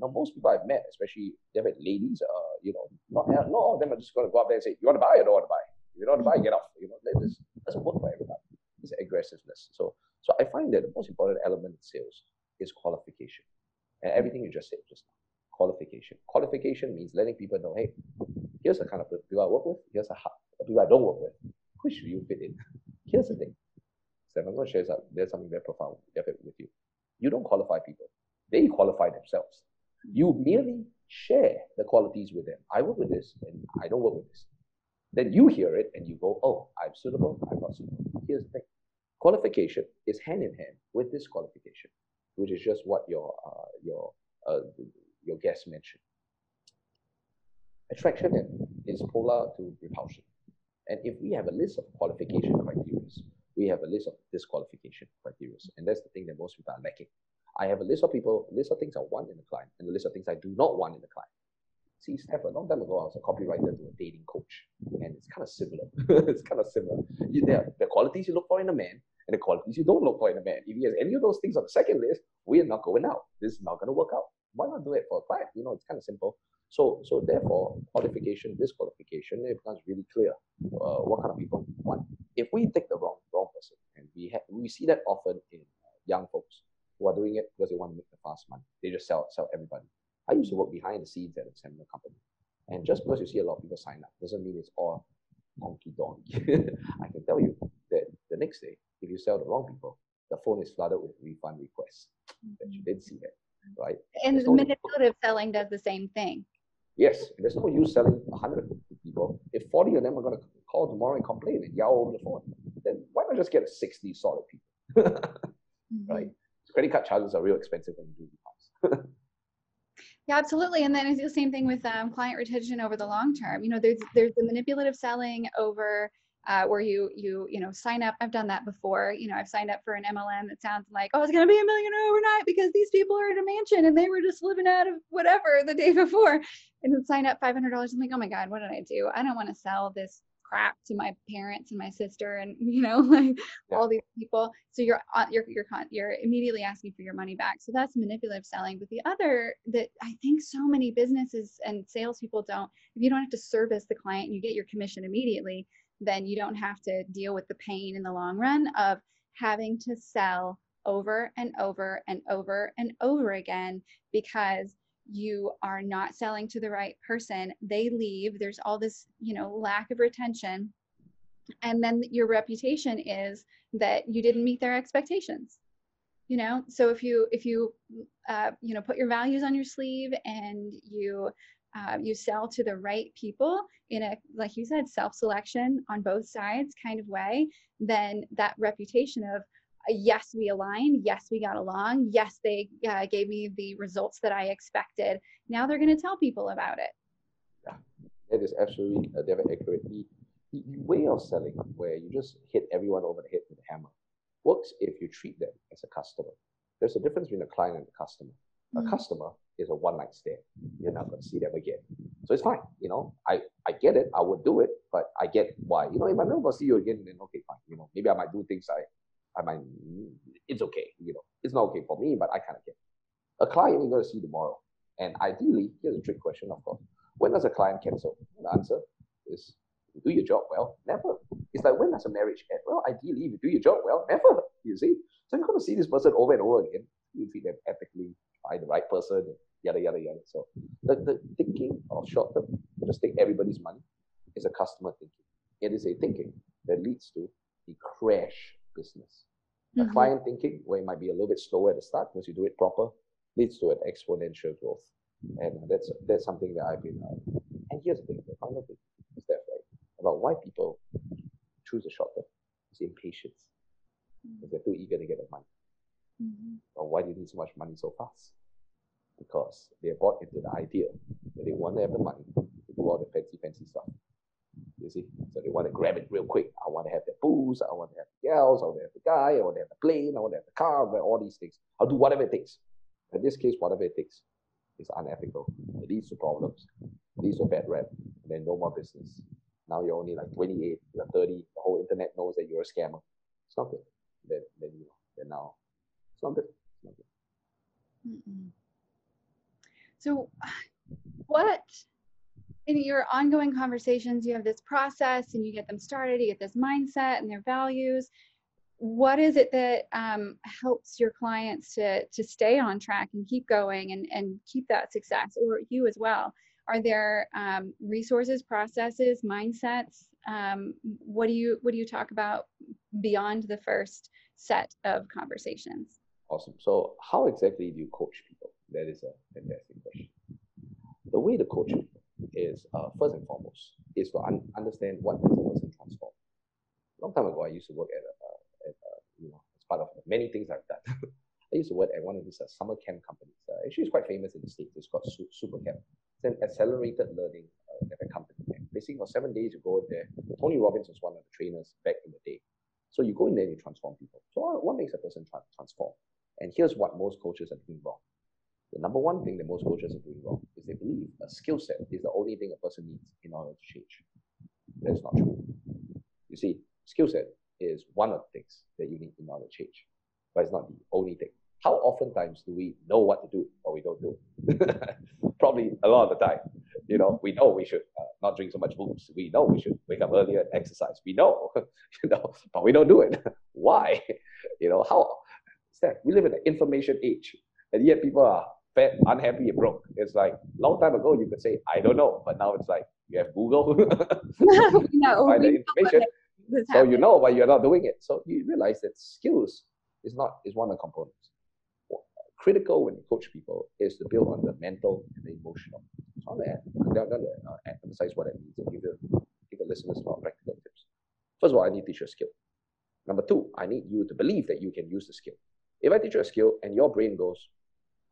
S2: You know, most people I've met, especially they've ladies, uh, you know, not, not all of them are just going to go up there and say, you want to buy or don't want to buy? If you don't want to buy, get off. You know, this doesn't work for everybody. It's aggressiveness. So, so I find that the most important element in sales is qualification. And everything you just said just qualification. Qualification means letting people know, hey, here's the kind of people I work with, here's the people I don't work with. Which do you fit in? Here's the thing. Steph, I'm going to share something, there's something very profound with you. You don't qualify people. They qualify themselves. You merely share the qualities with them. I work with this and I don't work with this. Then you hear it and you go, oh, I'm suitable, I'm not suitable. Here's the thing. Qualification is hand in hand with this qualification, which is just what your uh, your uh, your guest mentioned. Attraction is polar to repulsion. And if we have a list of qualification criteria, we have a list of disqualification criteria. And that's the thing that most people are lacking. I have a list of people, a list of things I want in the client, and a list of things I do not want in the client. See, Steph, a long time ago, I was a copywriter to a dating coach, and it's kind of similar. it's kind of similar. You, there the qualities you look for in a man and the qualities you don't look for in a man. If he has any of those things on the second list, we are not going out. This is not going to work out. Why not do it for a client? You know, it's kind of simple. So, so therefore, qualification, disqualification, it becomes really clear uh, what kind of people we want. If we take the wrong wrong person, and we have we see that often in young folks, who are doing it because they want to make the fast money. They just sell sell everybody. I used to work behind the scenes at a similar company. And just because you see a lot of people sign up doesn't mean it's all honky donkey. I can tell you that the next day, if you sell the wrong people, the phone is flooded with refund requests. Mm-hmm. That you didn't see that, right?
S1: And there's manipulative no selling does the same thing.
S2: Yes, there's no use selling 100 people. If 40 of them are going to call tomorrow and complain and yell over the phone, then why not just get 60 solid people? Credit card charges are real expensive when you do
S1: yeah, absolutely. And then it's the same thing with um, client retention over the long term. You know, there's there's the manipulative selling over uh, where you you you know sign up. I've done that before. You know, I've signed up for an MLM that sounds like oh, it's gonna be a millionaire overnight because these people are in a mansion and they were just living out of whatever the day before, and then sign up five hundred dollars. I'm like, oh my god, what did I do? I don't want to sell this crap to my parents and my sister and you know like yeah. all these people. So you're uh, you're you're you're immediately asking for your money back. So that's manipulative selling. But the other that i think so many businesses and salespeople don't if you don't have to service the client and you get your commission immediately then you don't have to deal with the pain in the long run of having to sell over and over and over and over again because you are not selling to the right person they leave there's all this you know lack of retention. And then your reputation is that you didn't meet their expectations. You know so if you if you uh, you know put your values on your sleeve and you uh, you sell to the right people in a like you said self-selection on both sides kind of way then that reputation of yes, we aligned. Yes, we got along. Yes, they uh, gave me the results that I expected. Now they're going to tell people about it.
S2: Yeah, that is absolutely uh, very accurate. The, the way of selling where you just hit everyone over the head with a hammer works if you treat them as a customer. There's a difference between a client and a customer. A mm. customer is a one night stand. You're not going to see them again. So it's fine. You know, I, I get it. I would do it, but I get why. You know, if I'm never going to see you again, then okay, fine. You know, maybe I might do things I I might, it's okay, you know, it's not okay for me, but I kind of get. A client you're going to see tomorrow. And ideally, here's a trick question, of course. When does a client cancel? The answer is do your job well, never. It's like when does a marriage end? Well, ideally, if you do your job well, never. You see? So you're going to see this person over and over again. You treat them ethically, find the right person, yada, yada, yada. So the, the thinking of short term, just take everybody's money, is a customer thinking. It is a thinking that leads to the crash business. Mm-hmm. A client thinking, where it might be a little bit slower at the start, once you do it proper, leads to an exponential growth. And that's that's something that I've been. Uh, and here's the thing: the final thing is that right about why people choose a short term is impatience. Mm-hmm. They're too eager to get the money. Mm-hmm. But why do you need so much money so fast? Because they're bought into the idea that they want to have the money to do all the fancy, fancy stuff. You see? So they want to grab it real quick. I want to have the booze, I want to have the gals, I want to have the guy, I want to have the plane, I want to have the car, all these things. I'll do whatever it takes. In this case, whatever it takes is unethical. It leads to problems, it leads to bad rep, and then no more business. Now you're only like 28, you're 30, the whole internet knows that you're a scammer. It's not good. Then, then you know, then now it's not good. It's not good.
S1: Mm-mm. So, what in your ongoing conversations, you have this process and you get them started, you get this mindset and their values. What is it that um, helps your clients to, to stay on track and keep going and, and keep that success, or you as well? Are there um, resources, processes, mindsets? Um, what do you what do you talk about beyond the first set of conversations?
S2: Awesome. So, how exactly do you coach people? That is a fantastic question. The way to coach people is uh, first and foremost is to un- understand what makes a person transform. A long time ago, I used to work at, a, at a, you know, as part of many things I've done. I used to work at one of these uh, summer camp companies. Uh, actually, it's quite famous in the States. It's called Su- Super Camp. It's an accelerated learning uh, company. And basically, for seven days, you go there. Tony Robbins was one of the trainers back in the day. So you go in there and you transform people. So what makes a person tra- transform? And here's what most coaches are doing wrong. The number one thing that most coaches are doing wrong is they believe a skill set is the only thing a person needs in order to change. That's not true. You see, skill set is one of the things that you need in order to change, but it's not the only thing. How oftentimes do we know what to do, but we don't do? Probably a lot of the time. You know, we know we should uh, not drink so much booze. We know we should wake up earlier and exercise. We know, you know, but we don't do it. Why? You know, how? That we live in an information age, and yet people are fat, unhappy, and broke. It's like long time ago you could say I don't know, but now it's like you have Google,
S1: no,
S2: find the information, so you know, but you're not doing it. So you realize that skills is not is one of the components. Critical when you coach people is to build on the mental and the emotional. So I'm going to uh, emphasize what it means and give, you, give the listeners a lot of practical tips. First of all, I need to teach you a skill. Number two, I need you to believe that you can use the skill. If I teach you a skill and your brain goes,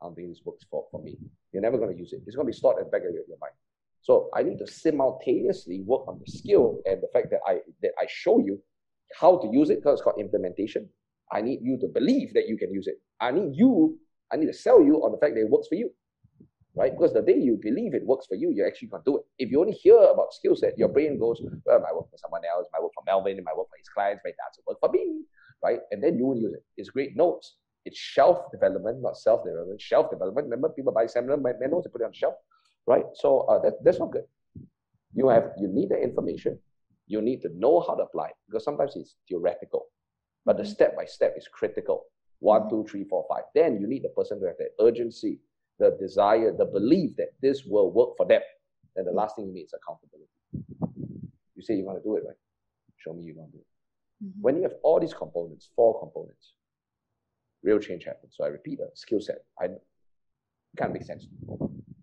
S2: I don't think this works for, for me. You're never going to use it. It's going to be stored at the back of your, your mind. So I need to simultaneously work on the skill and the fact that I that I show you how to use it because it's called implementation. I need you to believe that you can use it. I need you, I need to sell you on the fact that it works for you. Right? Because the day you believe it works for you, you're actually going to do it. If you only hear about skill set, your brain goes, well, might work for someone else, might work for Melvin, might work for his clients, it doesn't work for me. Right? And then you will use it. It's great notes. It's shelf development, not self development. Shelf development. Remember, people buy seminar manuals, they put it on the shelf. Right? So uh, that, that's not good. You have you need the information. You need to know how to apply it because sometimes it's theoretical, but the step by step is critical. One, two, three, four, five. Then you need the person to have the urgency, the desire, the belief that this will work for them. And the last thing you need is accountability. You say you want to do it, right? Show me you want to do it. Mm-hmm. When you have all these components, four components, real change happens. So I repeat, a skill set. I can't make sense.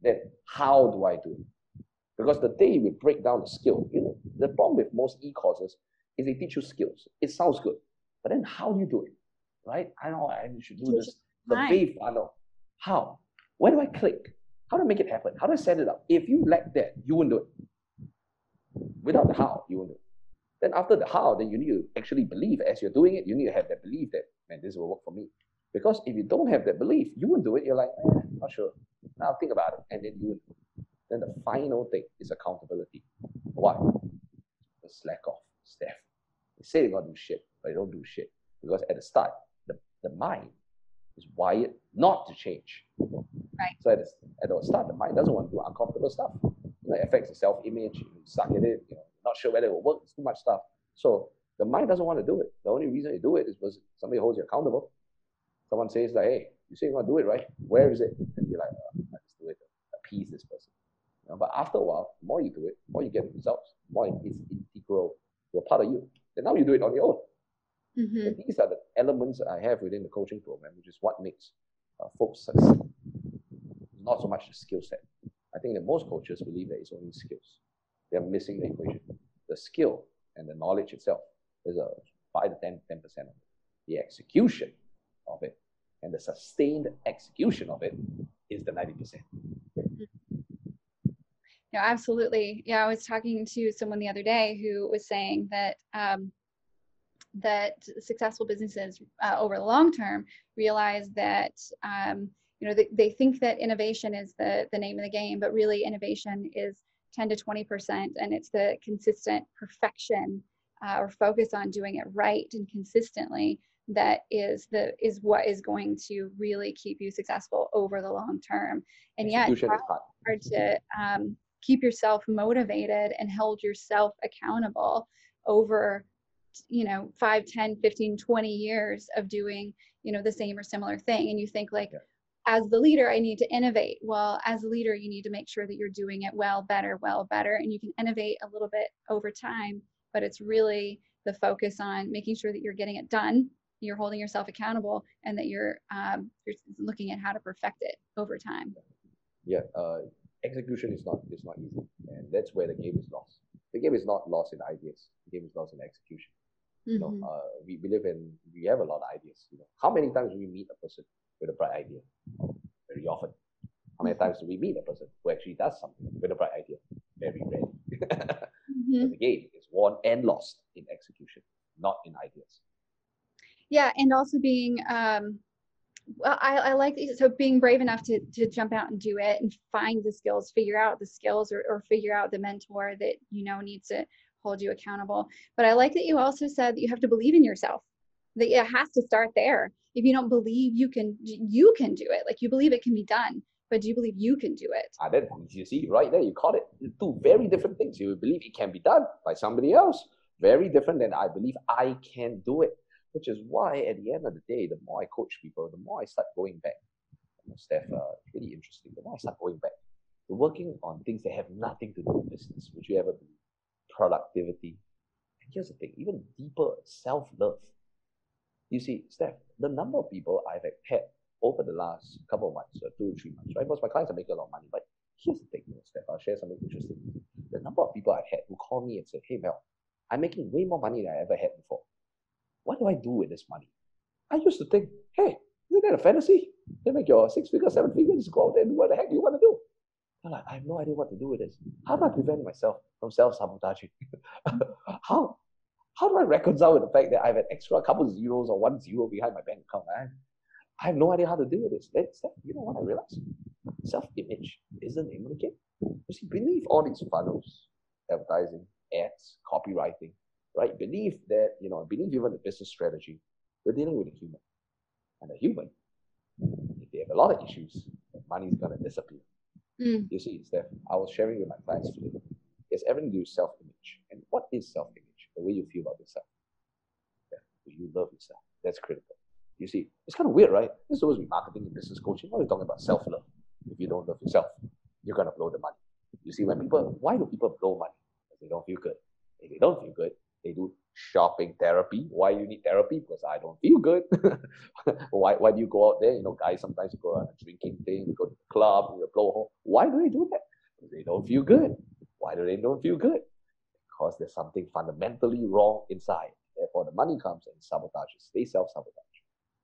S2: Then how do I do it? Because the day we break down the skill, you know, the problem with most e-courses is they teach you skills. It sounds good, but then how do you do it? Right? I know I should do this. The wave funnel. How? Where do I click? How do I make it happen? How do I set it up? If you lack that, you won't do it. Without the how, you won't do it. Then after the how, then you need to actually believe as you're doing it, you need to have that belief that, man, this will work for me. Because if you don't have that belief, you won't do it. You're like, eh, not sure. Now think about it. And then you then the final thing is accountability. Why? The slack off, staff. They say they're gonna do shit, but they don't do shit. Because at the start, the, the mind is wired not to change.
S1: Right.
S2: So at the, at the start, the mind doesn't want to do uncomfortable stuff. You know, it affects the self-image, you suck at it, you know, not sure whether it will work, it's too much stuff. So the mind doesn't want to do it. The only reason you do it is because somebody holds you accountable. Someone says like, hey, you say you're gonna do it, right? Where is it? And you're like, oh, I just do it to appease this person. You know, but after a while, the more you do it, the more you get results, the more it's integral to a part of you. And now you do it on your own. Mm-hmm. these are the elements I have within the coaching program, which is what makes uh, folks succeed. Not so much the skill set. I think that most coaches believe that it's only skills. They're missing the equation. The skill and the knowledge itself is a 5 to 10, 10% of it. The execution of it and the sustained execution of it is the 90%.
S1: Yeah, absolutely. Yeah, I was talking to someone the other day who was saying that um, that successful businesses uh, over the long term realize that um, you know they, they think that innovation is the the name of the game, but really innovation is 10 to 20 percent, and it's the consistent perfection uh, or focus on doing it right and consistently that is the is what is going to really keep you successful over the long term. And yet it's hard. to um, keep yourself motivated and hold yourself accountable over you know 5 10 15 20 years of doing you know the same or similar thing. And you think like yeah. as the leader i need to innovate. Well as a leader you need to make sure that you're doing it well better well better. And you can innovate a little bit over time but it's really the focus on making sure that you're getting it done you're holding yourself accountable and that you're um, you're looking at how to perfect it over time.
S2: Yeah uh, execution is not is not easy and that's where the game is lost. The game is not lost in ideas the game is lost in execution. Mm-hmm. you know mm-hmm. uh, we, we live in we have a lot of ideas you know. How many times do we meet a person with a bright idea? Very often. How many times do we meet a person who actually does something with a bright idea? Very rarely. Mm-hmm. the game is won and lost in execution not in ideas.
S1: Yeah and also being um well I, I like so being brave enough to to jump out and do it and find the skills figure out the skills or, or figure out the mentor that you know needs to hold you accountable. But i like that you also said that you have to believe in yourself that it has to start there. If you don't believe you can you can do it. Like you believe it can be done but do you believe you can do it
S2: ah, then you see right there you caught it two very different things you believe it can be done by somebody else very different than i believe i can do it which is why at the end of the day, the more I coach people, the more I start going back. Steph, uh, it's really interesting. The more I start going back working on things that have nothing to do with business, would you ever be productivity? And here's the thing, even deeper self-love. You see, Steph, the number of people I've had over the last couple of months, or two or three months, right? Because my clients are making a lot of money. But here's the thing, Steph, I'll share something interesting. The number of people I've had who call me and say, hey Mel, I'm making way more money than I ever had before. What do I do with this money? I used to think, hey, isn't that a fantasy? They make your six figures, seven figures, go out there and do what the heck you want to do. I'm like, I have no idea what to do with this. How do I prevent myself from self-sabotaging? how how do I reconcile with the fact that I have an extra couple of zeros or one zero behind my bank account? I, I have no idea how to deal with this. That's that, you know what I realized? Self-image is the name of the game. You see, beneath all these funnels, advertising, ads, copywriting, right? Beneath that, you know, beneath even the business strategy, we're dealing with a human. And a human, if they have a lot of issues, money is gonna disappear. Mm. You see, Steph, I was sharing with my clients today. It's everything to do with self-image. And what is self-image? The way you feel about yourself. Yeah. Do you love yourself? That's critical. You see, it's kind of weird, right? This always be marketing and business coaching. Why are you talking about self-love? If you don't love yourself, you're gonna blow the money. You see, when people, why do people blow money? Because they don't feel good. If they don't feel good, they do shopping therapy. Why do you need therapy? Because I don't feel good. why, why do you go out there? You know, guys sometimes go on a drinking thing, go to the club, you blow home. Why do they do that? Because they don't feel good. Why do they don't feel good? Because there's something fundamentally wrong inside. Therefore, the money comes and sabotages. They self-sabotage.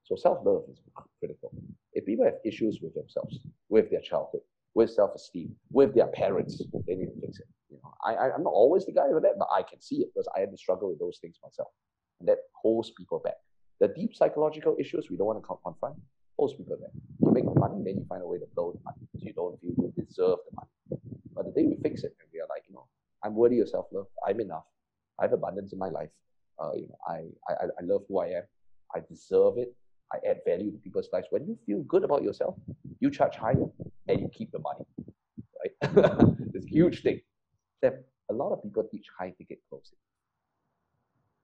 S2: So self-love is critical. If people have issues with themselves, with their childhood, with self-esteem, with their parents, they need to fix it. You know, I, I am not always the guy with that, but I can see it because I had to struggle with those things myself, and that holds people back. The deep psychological issues we don't want to confront holds people back. You make money, then you find a way to blow the money so you don't feel you deserve the money. But the day we fix it, and we are like, you know, I'm worthy of self-love. I'm enough. I have abundance in my life. Uh, you know, I, I I love who I am. I deserve it. Add value to people's lives. When you feel good about yourself, you charge higher and you keep the money. Right? it's a huge thing. That a lot of people teach high ticket closing,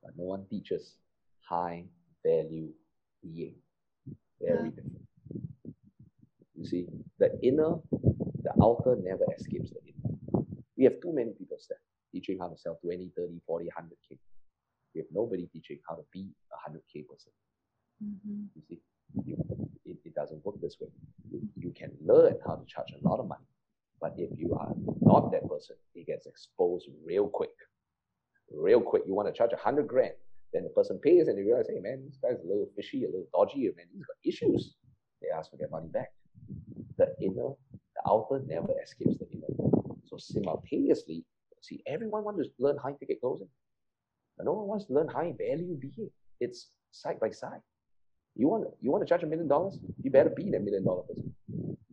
S2: but no one teaches high value being. Very different. You see, the inner, the outer never escapes the inner. We have too many people there teaching how to sell 20, 30, 40, 100K. We have nobody teaching how to be a 100K person. Mm-hmm. You see, you, it, it doesn't work this way. You, you can learn how to charge a lot of money, but if you are not that person, it gets exposed real quick. Real quick. You want to charge a hundred grand, then the person pays and you realize, hey man, this guy's a little fishy, a little dodgy, man, he's got issues. They ask for their money back. The inner, the outer never escapes the inner. So simultaneously, see, everyone wants to learn high ticket closing. But no one wants to learn high value being. It's side by side. You want you want to charge a million dollars? You better be that million dollar person.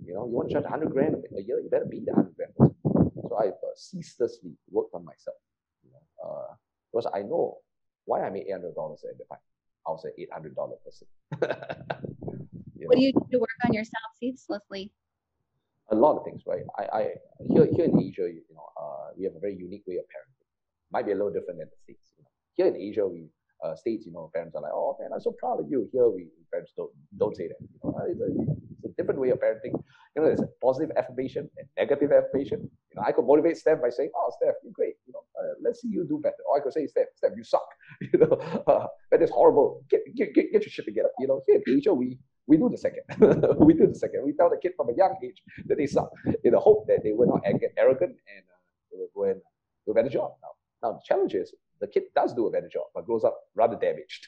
S2: You know, you want to charge a hundred grand a year? You better be the hundred grand person. So I've uh, ceaselessly worked on myself. You know, uh, because I know why I made eight hundred dollars at the time. I was an eight hundred dollar person.
S1: what do you do to work on yourself ceaselessly?
S2: A lot of things, right? I, I here here in Asia, you know, uh, we have a very unique way of parenting. Might be a little different than the states. You know. Here in Asia, we uh, states, you know, parents are like, oh man, I'm so proud of you. Here, we parents don't don't say that. You know, it's a, it's a different way of parenting. You know, there's a positive affirmation and negative affirmation. You know, I could motivate Steph by saying, oh, Steph, you're great. You know, uh, let's see you do better. Or I could say, Steph, Steph, you suck. You know, uh, that is horrible. Get, get, get, get your shit together. You know, here in Asia, we we do the second. we do the second. We tell the kid from a young age that they suck in the hope that they will not get arrogant and uh, they will go and do a better job. Now, now the challenge is the kid does do a better job, but grows up rather damaged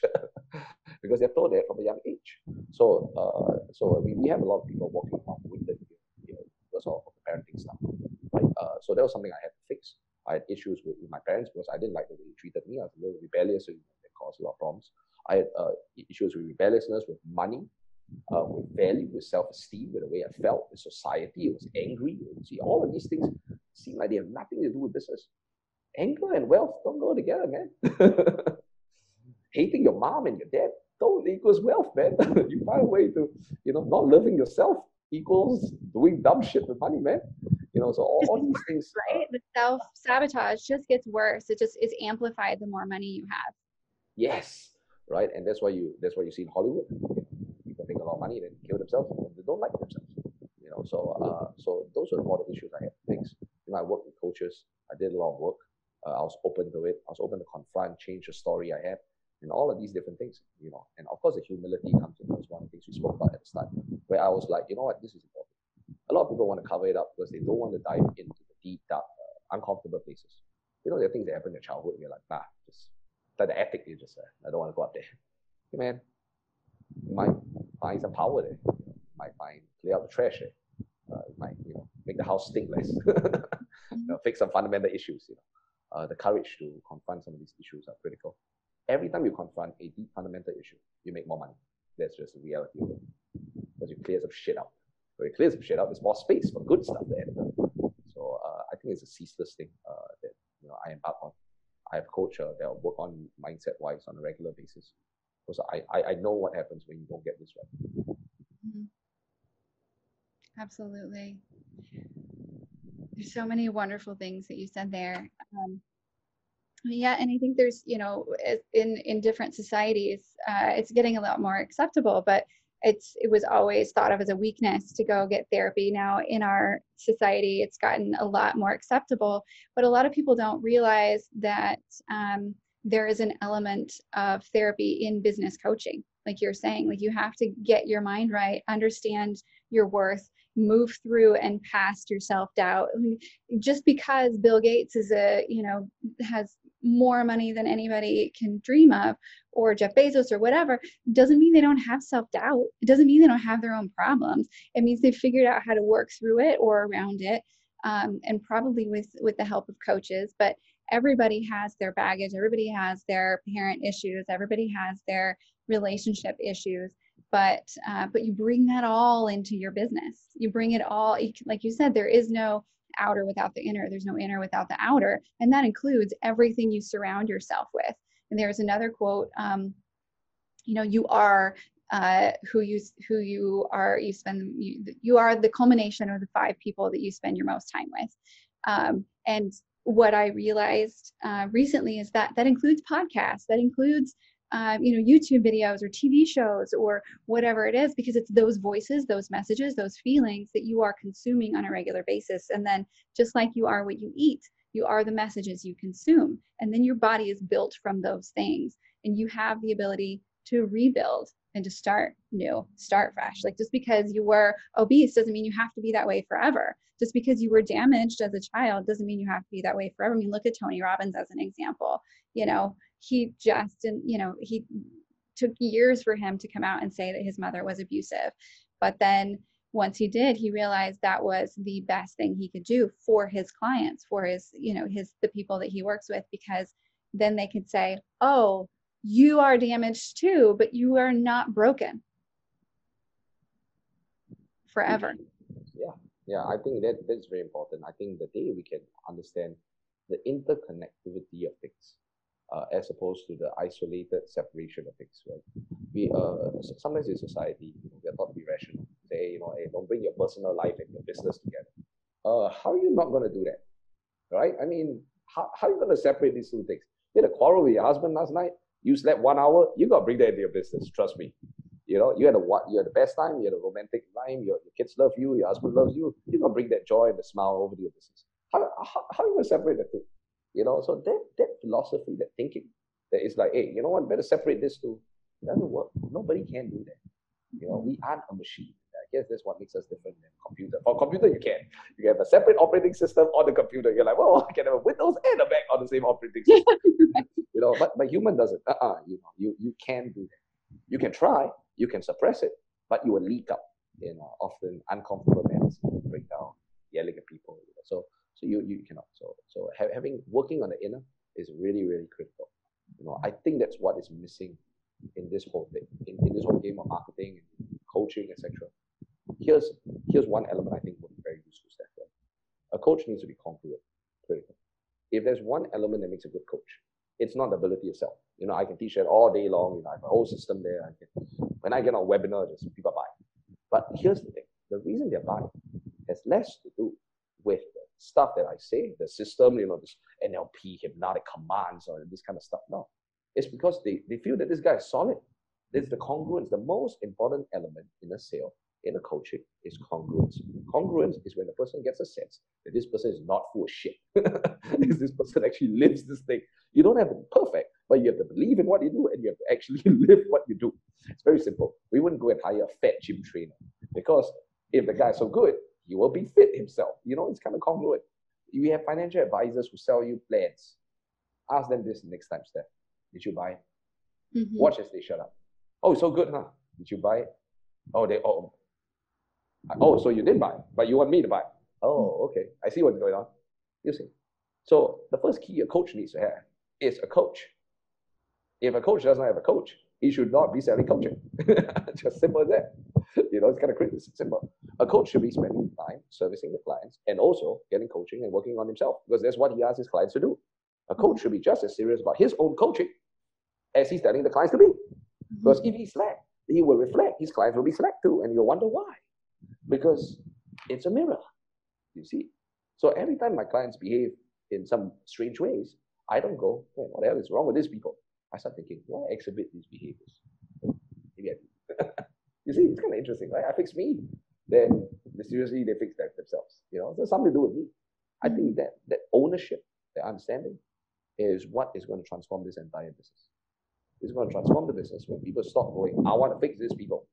S2: because they're told that from a young age. So, uh, so we, we have a lot of people walking around wounded you know, because of the parenting stuff. Right? Uh, so that was something I had to fix. I had issues with, with my parents because I didn't like the way they treated me. I was a little rebellious, so it caused a lot of problems. I had uh, issues with rebelliousness, with money, uh, with value, with self-esteem, with the way I felt, with society. I was angry. See, all of these things seem like they have nothing to do with business anger and wealth don't go together, man. Hating your mom and your dad don't equals wealth, man. you find a way to, you know, not loving yourself equals doing dumb shit with money, man. You know, so all, all these things.
S1: Right? The self sabotage just gets worse. It just is amplified the more money you have.
S2: Yes. Right. And that's why you that's why you see in Hollywood. You know, people make a lot of money, then kill themselves and they don't like themselves. You know, so uh so those are of the issues I had fix. You know, I work with coaches, I did a lot of work uh, I was open to it. I was open to confront, change the story I had, and all of these different things, you know. And of course, the humility comes in as one of the things we spoke about at the start, where I was like, you know what, this is important. A lot of people want to cover it up because they don't want to dive into the deep, dark, uh, uncomfortable places. You know, there are things that happen in your childhood, and you're like, nah, just like the ethic, you just, uh, I don't want to go up there. Hey, man, you might find some power there. You might find clear out the trash there. Uh, you might, you know, make make the house stink less. you know, fix some fundamental issues. You know, uh, the courage to confront some of these issues are critical. Every time you confront a deep fundamental issue, you make more money. That's just the reality of it. Because you clear some shit out. When you clear some shit out, there's more space for good stuff there. So uh, I think it's a ceaseless thing uh, that you know I embark on. I have a coach uh, that will work on mindset wise on a regular basis. Because I, I, I know what happens when you don't get this right. Mm-hmm.
S1: Absolutely. There's so many wonderful things that you said there. Um, yeah, and I think there's, you know, in in different societies, uh, it's getting a lot more acceptable, but it's it was always thought of as a weakness to go get therapy. Now in our society, it's gotten a lot more acceptable, but a lot of people don't realize that um, there is an element of therapy in business coaching like you're saying like you have to get your mind right understand your worth move through and past your self doubt just because bill gates is a you know has more money than anybody can dream of or jeff bezos or whatever doesn't mean they don't have self doubt it doesn't mean they don't have their own problems. It means they've figured out how to work through it or around it um, and probably with with the help of coaches. But everybody has their baggage. Everybody has their parent issues. Everybody has their relationship issues. But uh, but you bring that all into your business. You bring it all like you said there is no outer without the inner there's no inner without the outer and that includes everything you surround yourself with. And there's another quote um, you know you are uh, who you who you are you spend you, you are the culmination of the five people that you spend your most time with. Um, and what i realized uh, recently is that that includes podcasts that includes um, you know youtube videos or tv shows or whatever it is because it's those voices those messages those feelings that you are consuming on a regular basis. And then just like you are what you eat you are the messages you consume. And then your body is built from those things. And you have the ability to rebuild and to start new start fresh. Like just because you were obese doesn't mean you have to be that way forever. Just because you were damaged as a child doesn't mean you have to be that way forever. I mean look at tony robbins as an example you know he just and you know he took years for him to come out and say that his mother was abusive. But then once he did he realized that was the best thing he could do for his clients for his you know his the people that he works with because then they could say oh you are damaged too but you are not broken. Forever.
S2: Yeah. Yeah i think that that's very important. I think the day we can understand the interconnectivity of things uh, as opposed to the isolated separation of things, right? We uh, sometimes in society, you know, we are taught to be rational. Say, you know, hey, don't bring your personal life and your business together. Uh, how are you not going to do that, right? I mean, how, how are you going to separate these two things? You had a quarrel with your husband last night. You slept one hour. You got to bring that into your business. Trust me. You know, you had a what? You had the best time. You had a romantic time. Your, your kids love you. Your husband loves you. You're gonna bring that joy and the smile over to your business. How, how, how are you gonna separate the two? You know, so that that philosophy, that thinking, that is like, hey, you know what, better separate this two. It doesn't work. Nobody can do that. You know, we aren't a machine. I guess that's what makes us different than computer. For computer, you can. You can have a separate operating system on the computer. You're like, well, I can have a Windows and a Mac on the same operating system. you know, but but human doesn't. Uh-uh, you know, you you can do that. You can try. You can suppress it, but you will leak out in uh, often uncomfortable manners, break down, yelling at people. You know? So so you, you cannot. So, so having working on the inner is really, really critical. You know, I think that's what is missing in this whole thing, in, in this whole game of marketing, coaching, etc. Here's here's one element I think would be very useful, Steph. A coach needs to be congruent, critical. If there's one element that makes a good coach, it's not the ability itself. You know, I can teach that all day long. You know, I have a whole system there. I can, when I get on webinar, just people buy. But here's the thing: the reason they're buying has less to do with stuff that I say, the system, you know, this NLP, hypnotic commands, or this kind of stuff. No, it's because they, they feel that this guy is solid. It's the congruence. The most important element in a sale, in a coaching, is congruence. Congruence is when the person gets a sense that this person is not full of shit. is this person actually lives this thing? You don't have to be perfect, but you have to believe in what you do and you have to actually live what you do. It's very simple. We wouldn't go and hire a fat gym trainer because if the guy's so good, he will be fit himself. You know, it's kind of congruent. You have financial advisors who sell you plans. Ask them this next time, Steph. Did you buy it? Mm-hmm. Watch as they shut up. Oh, so good, huh? Did you buy it? Oh, they oh. Oh, so you didn't buy, but you want me to buy. Oh, okay. I see what's going on. You see. So the first key a coach needs to have is a coach. If a coach doesn't have a coach, he should not be selling coaching. Just simple as that. You know, it's kind of crazy. Simple. A coach should be spending time servicing the clients and also getting coaching and working on himself because that's what he asks his clients to do. A coach should be just as serious about his own coaching as he's telling the clients to be. Mm-hmm. Because if he's slack, he will reflect. His clients will be slack too, and you'll wonder why. Because it's a mirror. You see. So every time my clients behave in some strange ways, I don't go, hey, what the hell is wrong with these people? I start thinking, why exhibit these behaviors? Maybe I do. you see, it's kind of interesting, right? I fix me, then mysteriously they fix that themselves. You know, there's something to do with me. I think that that ownership, that understanding, is what is going to transform this entire business. It's going to transform the business when people stop going, I want to fix these people.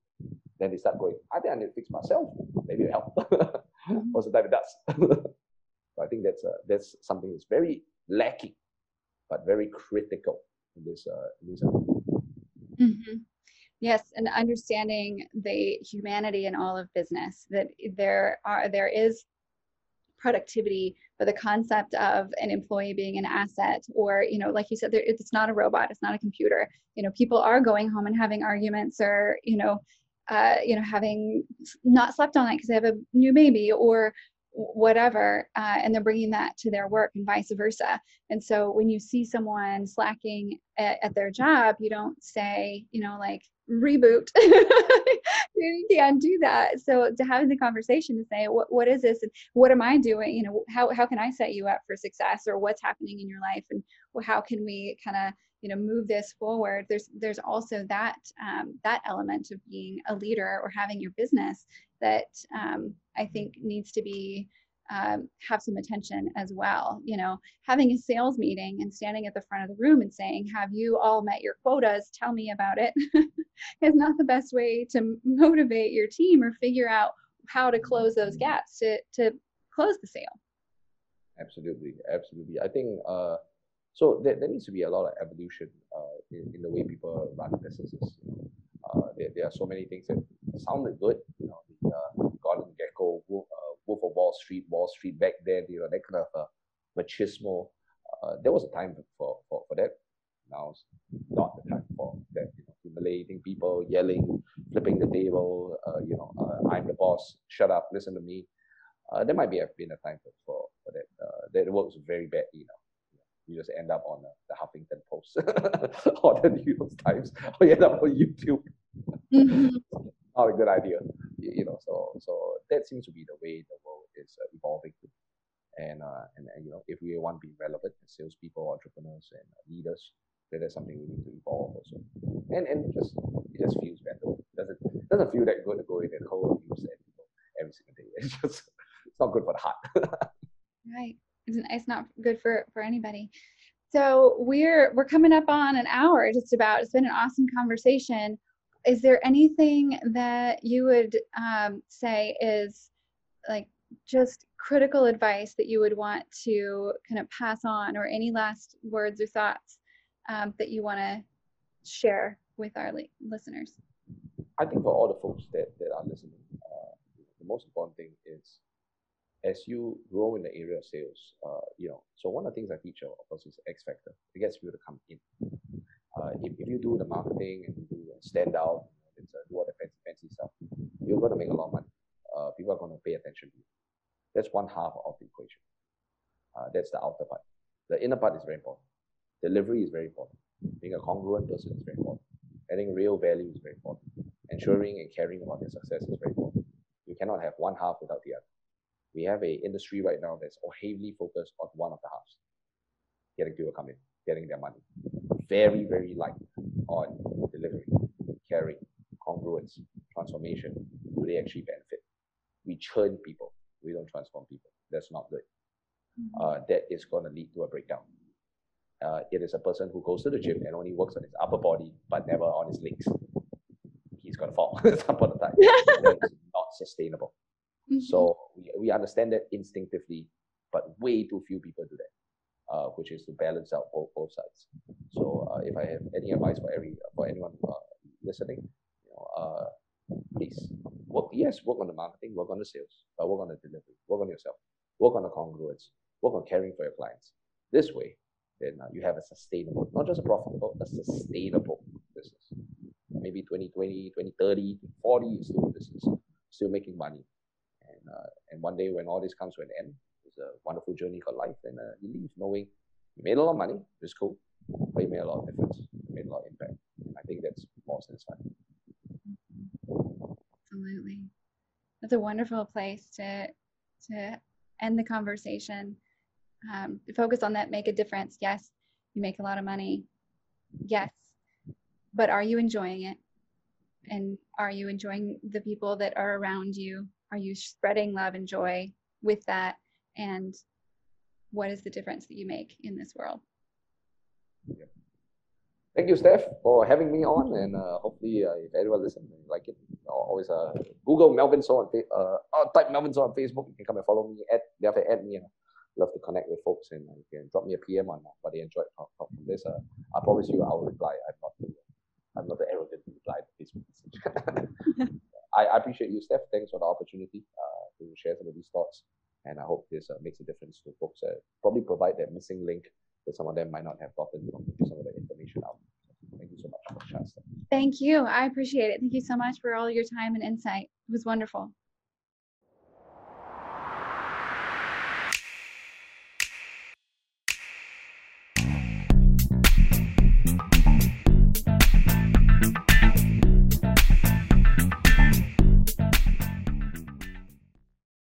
S2: Then they start going, I think I need to fix myself. Maybe it'll help. Most of the time it does. I think that's uh, that's something that's very lacking, but very critical in this uh, in this.
S1: Mm-hmm. Yes, and understanding the humanity in all of business that there are there is productivity but the concept of an employee being an asset or you know like you said there, it's not a robot it's not a computer you know people are going home and having arguments or you know uh, you know having not slept all night because they have a new baby or whatever uh, and they're bringing that to their work and vice versa. And so when you see someone slacking at, at their job you don't say you know like reboot. You can't do that. So to having the conversation to say what, what is this? And what am i doing? You know how, how can i set you up for success or what's happening in your life and how can we kind of you know move this forward there's there's also that um, that element of being a leader or having your business that um, i think needs to be um, have some attention as well. You know, having a sales meeting and standing at the front of the room and saying, Have you all met your quotas? Tell me about it is not the best way to motivate your team or figure out how to close those gaps to, to close the sale.
S2: Absolutely. Absolutely. I think uh, so there, there needs to be a lot of evolution uh, in, in the way people run businesses. Uh, there, there are so many things that sounded good, you know, the uh, Gordon Gekko, Wolf of Wall Street, Wall Street back then, you know, that kind of uh, machismo. Uh, there was a time for, for, for that. Now it's not the time for that, you know, humiliating people, yelling, flipping the table, uh, you know, uh, I'm the boss, shut up, listen to me. Uh, there might be have been a time for, for, for that. Uh, that works very badly now. You just end up on the, the Huffington Post or the New York Times, or you end up on YouTube. Mm-hmm. Not a good idea you know, so so that seems to be the way the world is uh, evolving. And, uh, and and you know, if we want to be relevant as salespeople, entrepreneurs, and uh, leaders, then that is something we need to evolve also. And and it just it just feels better. It doesn't it doesn't feel that good to go in and hold abuse at people every single day. It's just it's not good for the heart.
S1: right. It's not good for for anybody. So we're we're coming up on an hour just about. It's been an awesome conversation is there anything that you would um, say is like just critical advice that you would want to kind of pass on or any last words or thoughts um, that you want to share with our li- listeners
S2: i think for all the folks that, that are listening uh, the most important thing is as you grow in the area of sales uh, you know so one of the things i teach of course is x factor it gets people to come in uh, if, if you do the marketing and you stand out, and do all the fancy, fancy stuff, you're going to make a lot of money. Uh, people are going to pay attention to you. That's one half of the equation. Uh, that's the outer part. The inner part is very important. Delivery is very important. Being a congruent person is very important. Adding real value is very important. Ensuring and caring about their success is very important. You cannot have one half without the other. We have a industry right now that's heavily focused on one of the halves. Getting people come in, getting their money very, very light on delivery, caring, congruence, transformation. Do they actually benefit? We churn people. We don't transform people. That's not good. Mm-hmm. Uh, that is going to lead to a breakdown. Uh, it is a person who goes to the gym and only works on his upper body but never on his legs. He's going to fall some point of time. That's not sustainable. Mm-hmm. So we, we understand that instinctively, but way too few people do that uh, which is to balance out both, both sides. So uh, if I have any advice for every for anyone uh, listening, you know, uh, please work. Yes, work on the marketing, work on the sales, but work on the delivery. work on yourself, work on the congruence, work on caring for your clients. This way, then uh, you have a sustainable, not just a profitable, a sustainable business. Maybe 2020, 2030, 40, you're still business, still making money. And, uh, and one day when all this comes to an end, it's a wonderful journey called life, and uh, you leave knowing you made a lot of money, it's cool, but you made a lot of difference, you made a lot of impact. And I think that's more satisfying.
S1: Absolutely. That's a wonderful place to to end the conversation. Um, focus on that, make a difference. Yes, you make a lot of money. Yes, but are you enjoying it? And are you enjoying the people that are around you? Are you spreading love and joy with that? And what is the difference that you make in this world?
S2: Thank you, Steph, for having me on, and uh, hopefully, uh, if anyone listens, like it, always uh, Google Melvin So on uh, or type Melvin So on Facebook. You can come and follow me. At to add me. Uh, love to connect with folks, and uh, you can drop me a PM on uh, what they enjoyed from, from this. Uh, I promise you, I will reply. I'm not the, I'm not the arrogant reply to Facebook message. I, appreciate you, Steph. Thanks for the opportunity uh, to share some of these thoughts, and I hope this uh, makes a difference to folks. Uh, probably provide that missing link that some of them might not have gotten from some of the information out. Thank you so much for the chance.
S1: Thank you. I appreciate it. Thank you so much for all your time and insight. It was wonderful.